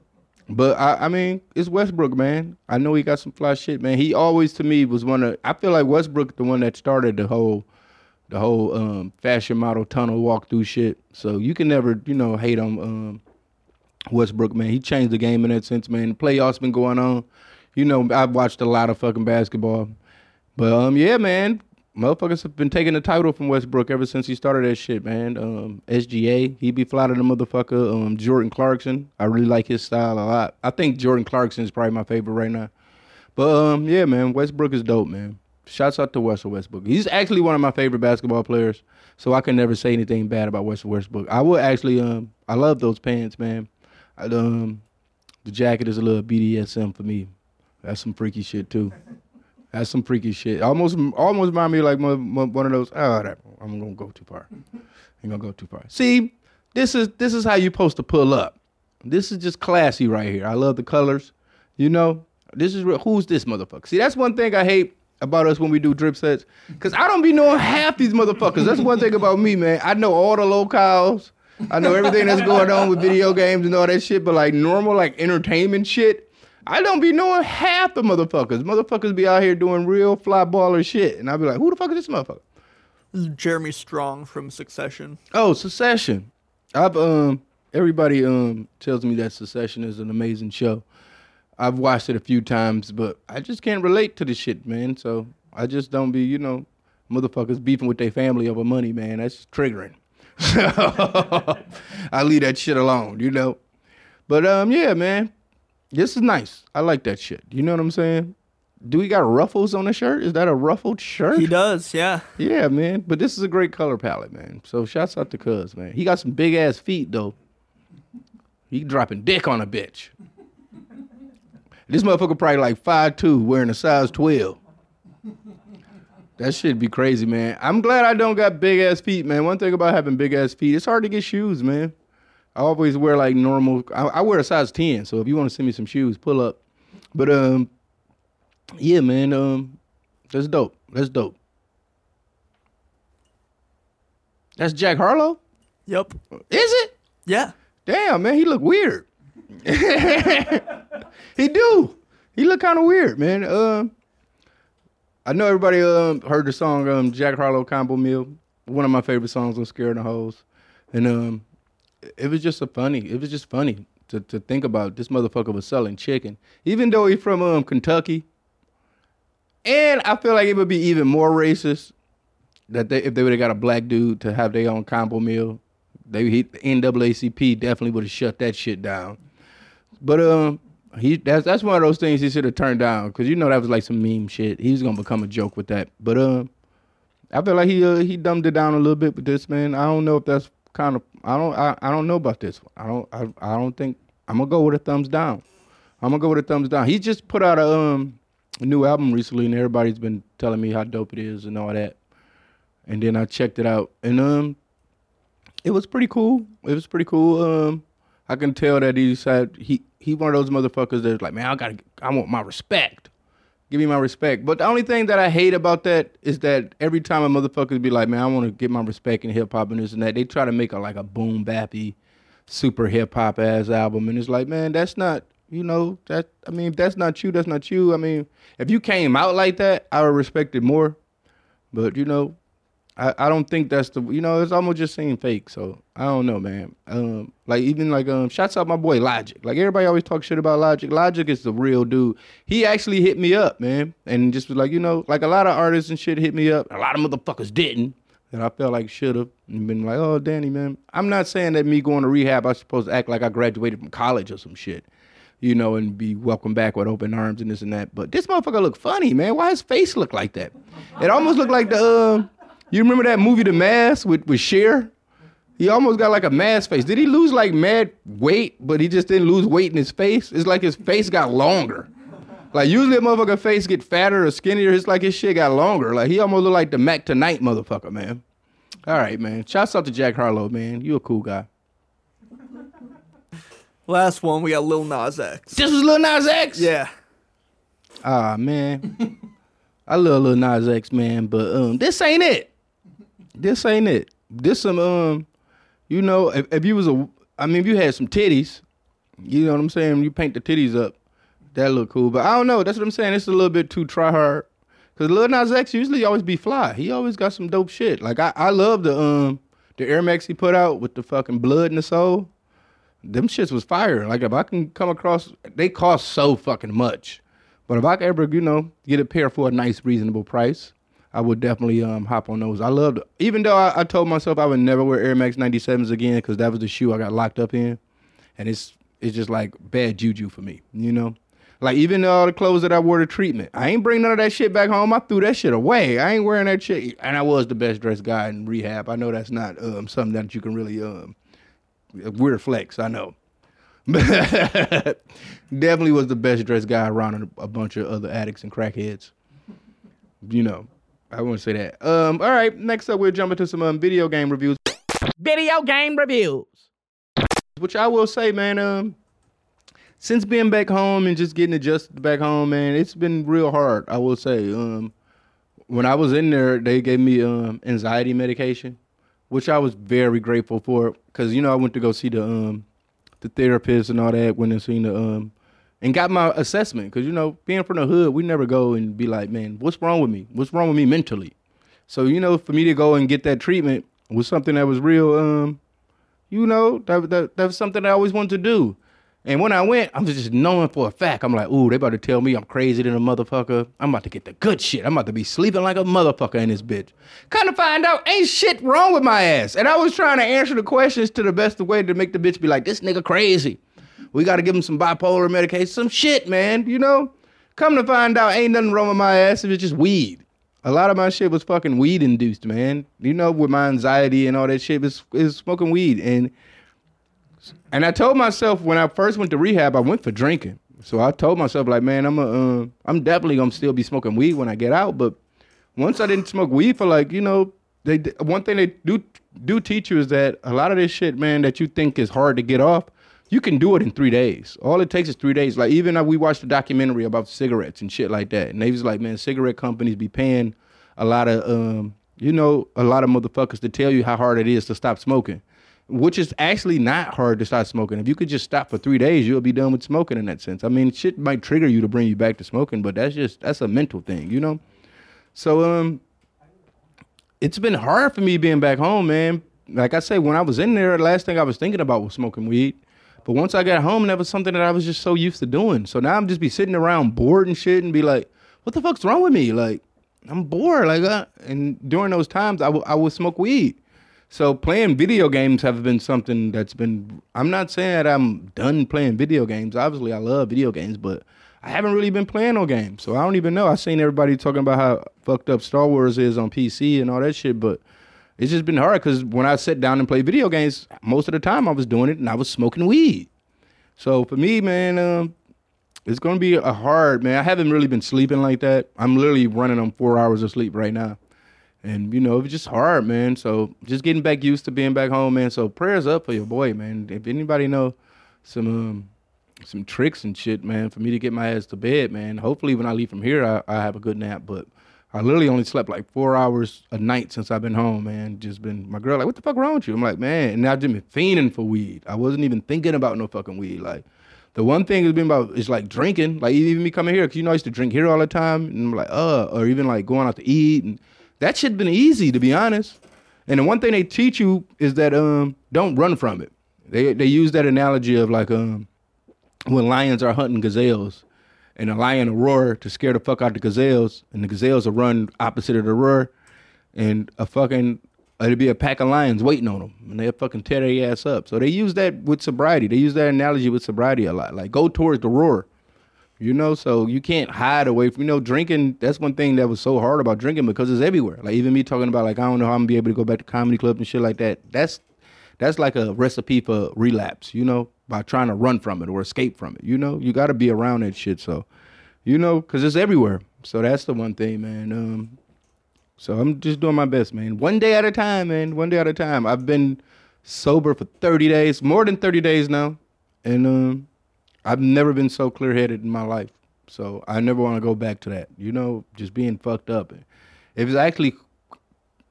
But I, I mean, it's Westbrook, man. I know he got some fly shit, man. He always to me was one of. I feel like Westbrook the one that started the whole, the whole um, fashion model tunnel walk through shit. So you can never, you know, hate on um, Westbrook, man. He changed the game in that sense, man. The playoffs been going on. You know, I've watched a lot of fucking basketball. But um, yeah, man, motherfuckers have been taking the title from Westbrook ever since he started that shit, man. Um, SGA, he be to the motherfucker. Um, Jordan Clarkson, I really like his style a lot. I think Jordan Clarkson is probably my favorite right now. But um, yeah, man, Westbrook is dope, man. Shouts out to Russell Westbrook. He's actually one of my favorite basketball players, so I can never say anything bad about Russell Westbrook. I will actually, um, I love those pants, man. I, um, the jacket is a little BDSM for me. That's some freaky shit too. That's some freaky shit. Almost, almost remind me like one, of those. Oh, that, I'm gonna go too far. I'm gonna go too far. See, this is this is how you're supposed to pull up. This is just classy right here. I love the colors. You know, this is real. Who's this motherfucker? See, that's one thing I hate about us when we do drip sets, cause I don't be knowing half these motherfuckers. That's one thing about me, man. I know all the lolcows. I know everything that's going on with video games and all that shit, but like normal like entertainment shit. I don't be knowing half the motherfuckers. Motherfuckers be out here doing real fly baller shit. And I'll be like, who the fuck is this motherfucker? This is Jeremy Strong from Succession. Oh, Succession. I've um everybody um tells me that Succession is an amazing show. I've watched it a few times, but I just can't relate to the shit, man. So I just don't be, you know, motherfuckers beefing with their family over money, man. That's triggering. I leave that shit alone, you know. But um, yeah, man, this is nice. I like that shit. You know what I'm saying? Do we got ruffles on the shirt? Is that a ruffled shirt? He does, yeah. Yeah, man. But this is a great color palette, man. So shouts out to Cuz, man. He got some big ass feet though. He dropping dick on a bitch. This motherfucker probably like 5'2", wearing a size 12. That shit be crazy, man. I'm glad I don't got big ass feet, man. One thing about having big ass feet, it's hard to get shoes, man. I always wear like normal. I, I wear a size ten, so if you want to send me some shoes, pull up. But um, yeah, man. Um, that's dope. That's dope. That's Jack Harlow. Yep. Is it? Yeah. Damn, man, he look weird. he do. He look kind of weird, man. Um, I know everybody um heard the song um Jack Harlow Combo Meal. One of my favorite songs on Scared the Hoes. And um it was just a funny. It was just funny to to think about this motherfucker was selling chicken. Even though he's from um Kentucky. And I feel like it would be even more racist that they if they would have got a black dude to have their own combo meal. They he, the NAACP definitely would have shut that shit down. But um he that's that's one of those things he should have turned down because you know that was like some meme shit. He was gonna become a joke with that. But um, I feel like he uh, he dumbed it down a little bit with this man. I don't know if that's kind of I don't I, I don't know about this one. I don't I, I don't think I'm gonna go with a thumbs down. I'm gonna go with a thumbs down. He just put out a um a new album recently and everybody's been telling me how dope it is and all that. And then I checked it out and um it was pretty cool. It was pretty cool. Um I can tell that he said he he one of those motherfuckers that's like, man, I gotta, I want my respect. Give me my respect. But the only thing that I hate about that is that every time a motherfucker be like, man, I want to get my respect in hip hop and this and that, they try to make a like a boom bappy, super hip hop ass album, and it's like, man, that's not, you know, that. I mean, if that's not you, that's not you. I mean, if you came out like that, I would respect it more. But you know, I, I don't think that's the you know it's almost just seem fake. So I don't know, man. Um, like even like um, shouts out my boy Logic. Like everybody always talk shit about Logic. Logic is the real dude. He actually hit me up, man, and just was like you know like a lot of artists and shit hit me up. A lot of motherfuckers didn't. That I felt like should have been like, oh Danny, man. I'm not saying that me going to rehab, I'm supposed to act like I graduated from college or some shit. You know, and be welcomed back with open arms and this and that. But this motherfucker look funny, man. Why his face look like that? It almost looked like the uh, you remember that movie The Mask with, with Cher? He almost got like a mask face. Did he lose like mad weight, but he just didn't lose weight in his face? It's like his face got longer. Like usually a motherfucker face get fatter or skinnier. It's like his shit got longer. Like he almost looked like the Mac Tonight motherfucker, man. All right, man. Shouts out to Jack Harlow, man. You a cool guy. Last one, we got Lil Nas X. This was Lil Nas X? Yeah. Ah, man. I love Lil Nas X, man, but um, this ain't it. This ain't it. This some um, you know, if, if you was a, I mean, if you had some titties, you know what I'm saying. You paint the titties up, that look cool. But I don't know. That's what I'm saying. It's a little bit too try hard. Cause Lil Nas X usually always be fly. He always got some dope shit. Like I, I love the um, the Air Max he put out with the fucking blood in the sole. Them shits was fire. Like if I can come across, they cost so fucking much. But if I could ever, you know, get a pair for a nice, reasonable price, I would definitely um, hop on those. I loved, even though I, I told myself I would never wear Air Max 97s again because that was the shoe I got locked up in, and it's it's just like bad juju for me, you know. Like even all the clothes that I wore to treatment, I ain't bring none of that shit back home. I threw that shit away. I ain't wearing that shit, and I was the best dressed guy in rehab. I know that's not um, something that you can really um, weird flex. I know. Definitely was the best dressed guy around a, a bunch of other addicts and crackheads. You know, I wouldn't say that. Um, all right, next up we'll jump into some um, video game reviews, Video game reviews. which I will say, man. Um, since being back home and just getting adjusted back home, man, it's been real hard. I will say. Um, when I was in there, they gave me um anxiety medication, which I was very grateful for because you know I went to go see the um the therapist and all that when I seen the um and got my assessment because you know being from the hood we never go and be like man what's wrong with me what's wrong with me mentally so you know for me to go and get that treatment was something that was real um you know that that, that was something I always wanted to do and when I went, I'm just knowing for a fact. I'm like, ooh, they about to tell me I'm crazy than a motherfucker. I'm about to get the good shit. I'm about to be sleeping like a motherfucker in this bitch. Kind of find out, ain't shit wrong with my ass. And I was trying to answer the questions to the best of way to make the bitch be like, this nigga crazy. We got to give him some bipolar medication, some shit, man. You know, come to find out, ain't nothing wrong with my ass. If it's just weed. A lot of my shit was fucking weed induced, man. You know, with my anxiety and all that shit, is is smoking weed and. And I told myself when I first went to rehab, I went for drinking. So I told myself like, man, I'm a, uh, I'm definitely gonna still be smoking weed when I get out. But once I didn't smoke weed for like, you know, they one thing they do do teach you is that a lot of this shit, man, that you think is hard to get off, you can do it in three days. All it takes is three days. Like even we watched a documentary about cigarettes and shit like that, and they was like, man, cigarette companies be paying a lot of, um, you know, a lot of motherfuckers to tell you how hard it is to stop smoking which is actually not hard to stop smoking. If you could just stop for three days, you'll be done with smoking in that sense. I mean, shit might trigger you to bring you back to smoking, but that's just that's a mental thing, you know. So um, it's been hard for me being back home, man. Like I say, when I was in there, the last thing I was thinking about was smoking weed. But once I got home, that was something that I was just so used to doing. So now I'm just be sitting around bored and shit, and be like, "What the fuck's wrong with me?" Like I'm bored. Like, uh, and during those times, I, w- I would smoke weed. So playing video games have been something that's been. I'm not saying that I'm done playing video games. Obviously, I love video games, but I haven't really been playing no games. So I don't even know. I've seen everybody talking about how fucked up Star Wars is on PC and all that shit, but it's just been hard because when I sit down and play video games, most of the time I was doing it and I was smoking weed. So for me, man, um, it's gonna be a hard man. I haven't really been sleeping like that. I'm literally running on four hours of sleep right now. And you know, it's just hard, man. So just getting back used to being back home, man. So prayers up for your boy, man. If anybody know some um, some tricks and shit, man, for me to get my ass to bed, man. Hopefully, when I leave from here, I, I have a good nap. But I literally only slept like four hours a night since I've been home, man. Just been my girl like, what the fuck wrong with you? I'm like, man, and I've just been fiending for weed. I wasn't even thinking about no fucking weed. Like, the one thing has been about is like drinking. Like even me coming here, cause you know I used to drink here all the time, and I'm like, uh, or even like going out to eat, and that shit been easy to be honest. And the one thing they teach you is that um, don't run from it. They they use that analogy of like um, when lions are hunting gazelles, and a lion will roar to scare the fuck out the gazelles, and the gazelles will run opposite of the roar, and a fucking it'll be a pack of lions waiting on them, and they'll fucking tear their ass up. So they use that with sobriety. They use that analogy with sobriety a lot. Like go towards the roar, you know. So you can't hide away from you know drinking. That's one thing that was so hard about drinking because it's everywhere. Like even me talking about like I don't know how I'm gonna be able to go back to comedy clubs and shit like that. That's that's like a recipe for relapse, you know, by trying to run from it or escape from it. You know, you got to be around that shit. So, you know, because it's everywhere. So that's the one thing, man. Um, so I'm just doing my best, man. One day at a time, man. One day at a time. I've been sober for 30 days, more than 30 days now, and um, I've never been so clear headed in my life. So I never want to go back to that. You know, just being fucked up. It was actually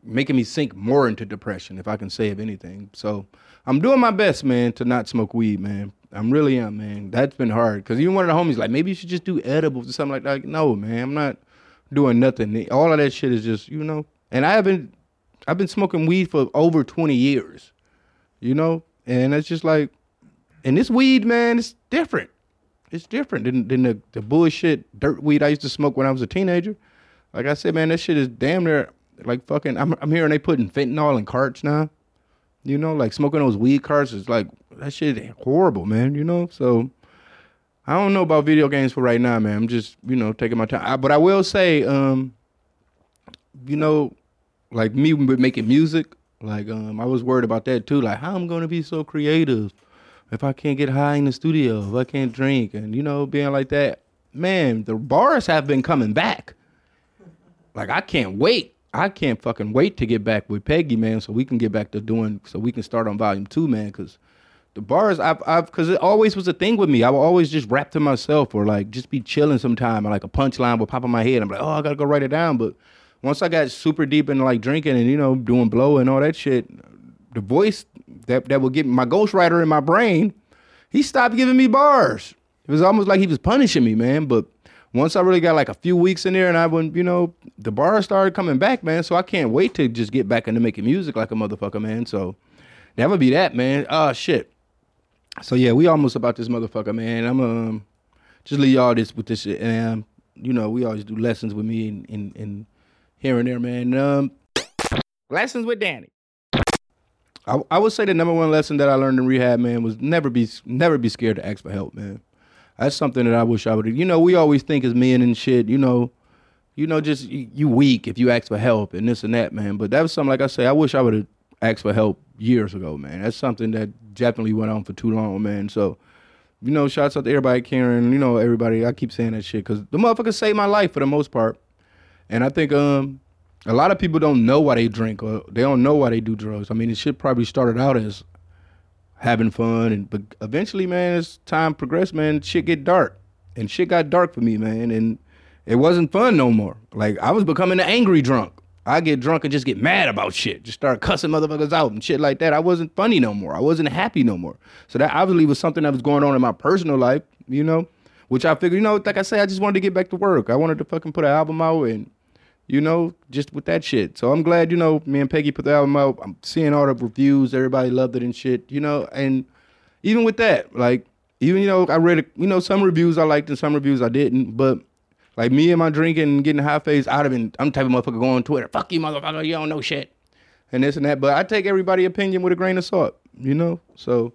making me sink more into depression, if I can say of anything. So I'm doing my best, man, to not smoke weed, man. I'm really am, man. That's been hard because even one of the homies like maybe you should just do edibles or something like that. No, man, I'm not doing nothing. All of that shit is just you know. And I haven't. I've been smoking weed for over 20 years, you know, and it's just like, and this weed, man, it's different. It's different than, than the, the bullshit dirt weed I used to smoke when I was a teenager. Like I said, man, that shit is damn near like fucking. I'm I'm hearing they putting fentanyl in carts now. You know, like smoking those weed carts is like that shit horrible, man. You know, so I don't know about video games for right now, man. I'm just you know taking my time. I, but I will say, um, you know, like me making music, like um, I was worried about that too. Like how I'm gonna be so creative if I can't get high in the studio, if I can't drink, and you know, being like that. Man, the bars have been coming back. Like I can't wait. I can't fucking wait to get back with Peggy, man, so we can get back to doing, so we can start on volume two, man, because the bars, I've, I've, because it always was a thing with me. I would always just rap to myself or like just be chilling sometime, and like a punchline would pop in my head. I'm like, oh, I gotta go write it down. But once I got super deep into like drinking and you know doing blow and all that shit, the voice that that would get my ghostwriter in my brain, he stopped giving me bars. It was almost like he was punishing me, man. But once I really got like a few weeks in there and I went, you know, the bars started coming back, man. So I can't wait to just get back into making music like a motherfucker, man. So that would be that, man. Oh shit. So yeah, we almost about this motherfucker, man. I'm um just leave y'all this with this shit. And um, you know, we always do lessons with me and, and, and here and there, man. Um Lessons with Danny. I, I would say the number one lesson that I learned in rehab, man, was never be never be scared to ask for help, man. That's something that I wish I would. You know, we always think as men and shit. You know, you know, just you, weak if you ask for help and this and that, man. But that was something like I say. I wish I would have asked for help years ago, man. That's something that definitely went on for too long, man. So, you know, shouts out to everybody, Karen. You know, everybody. I keep saying that shit because the motherfucker saved my life for the most part. And I think um a lot of people don't know why they drink or they don't know why they do drugs. I mean, it shit probably started out as having fun, and but eventually, man, as time progressed, man, shit get dark, and shit got dark for me, man, and it wasn't fun no more. Like I was becoming an angry drunk. I get drunk and just get mad about shit, just start cussing motherfuckers out and shit like that. I wasn't funny no more. I wasn't happy no more. So that obviously was something that was going on in my personal life, you know, which I figured, you know, like I say, I just wanted to get back to work. I wanted to fucking put an album out and you know, just with that shit. So I'm glad, you know, me and Peggy put the album out. I'm seeing all the reviews, everybody loved it and shit, you know, and even with that, like, even, you know, I read, you know, some reviews I liked and some reviews I didn't, but like me and my drinking and getting high face, I'd have been, I'm the type of motherfucker going on Twitter, fuck you motherfucker, you don't know shit. And this and that. But I take everybody's opinion with a grain of salt, you know? So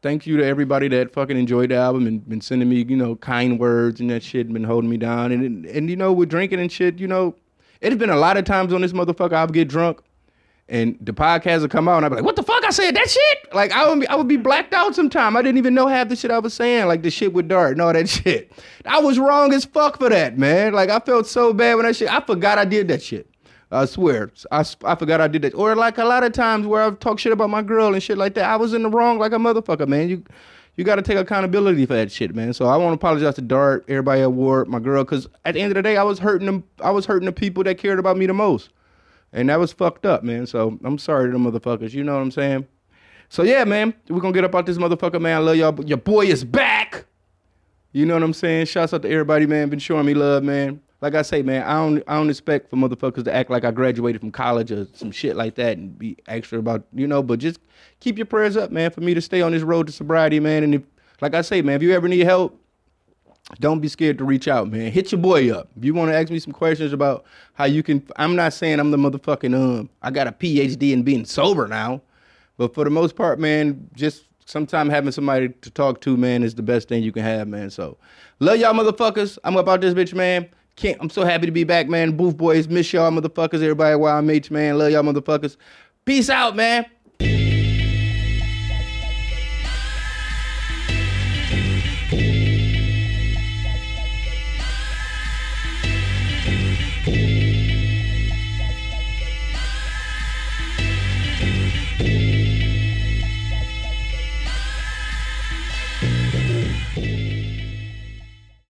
thank you to everybody that fucking enjoyed the album and been sending me, you know, kind words and that shit, and been holding me down. And, and you know, with drinking and shit, you know, it's been a lot of times on this motherfucker I'll get drunk and the podcast will come out and I'll be like, what the fuck? I said that shit? Like I would be, I would be blacked out sometime. I didn't even know half the shit I was saying, like the shit with Dart and all that shit. I was wrong as fuck for that, man. Like I felt so bad when that shit, I forgot I did that shit. I swear, I, I forgot I did that. Or like a lot of times where I've talked shit about my girl and shit like that. I was in the wrong like a motherfucker, man. You you got to take accountability for that shit, man. So I want to apologize to Dart, everybody at Warp, my girl, because at the end of the day, I was hurting them. I was hurting the people that cared about me the most, and that was fucked up, man. So I'm sorry to them motherfuckers. You know what I'm saying? So yeah, man, we're gonna get up out this motherfucker, man. I love y'all. Your boy is back. You know what I'm saying? Shouts out to everybody, man. Been showing me love, man. Like I say, man, I don't I don't expect for motherfuckers to act like I graduated from college or some shit like that and be extra about, you know, but just keep your prayers up, man, for me to stay on this road to sobriety, man. And if like I say, man, if you ever need help, don't be scared to reach out, man. Hit your boy up. If you want to ask me some questions about how you can I'm not saying I'm the motherfucking um I got a PhD in being sober now. But for the most part, man, just sometime having somebody to talk to, man, is the best thing you can have, man. So love y'all motherfuckers. I'm about this bitch, man. I'm so happy to be back, man. Booth boys, miss y'all motherfuckers, everybody mates, man. Love y'all motherfuckers. Peace out, man.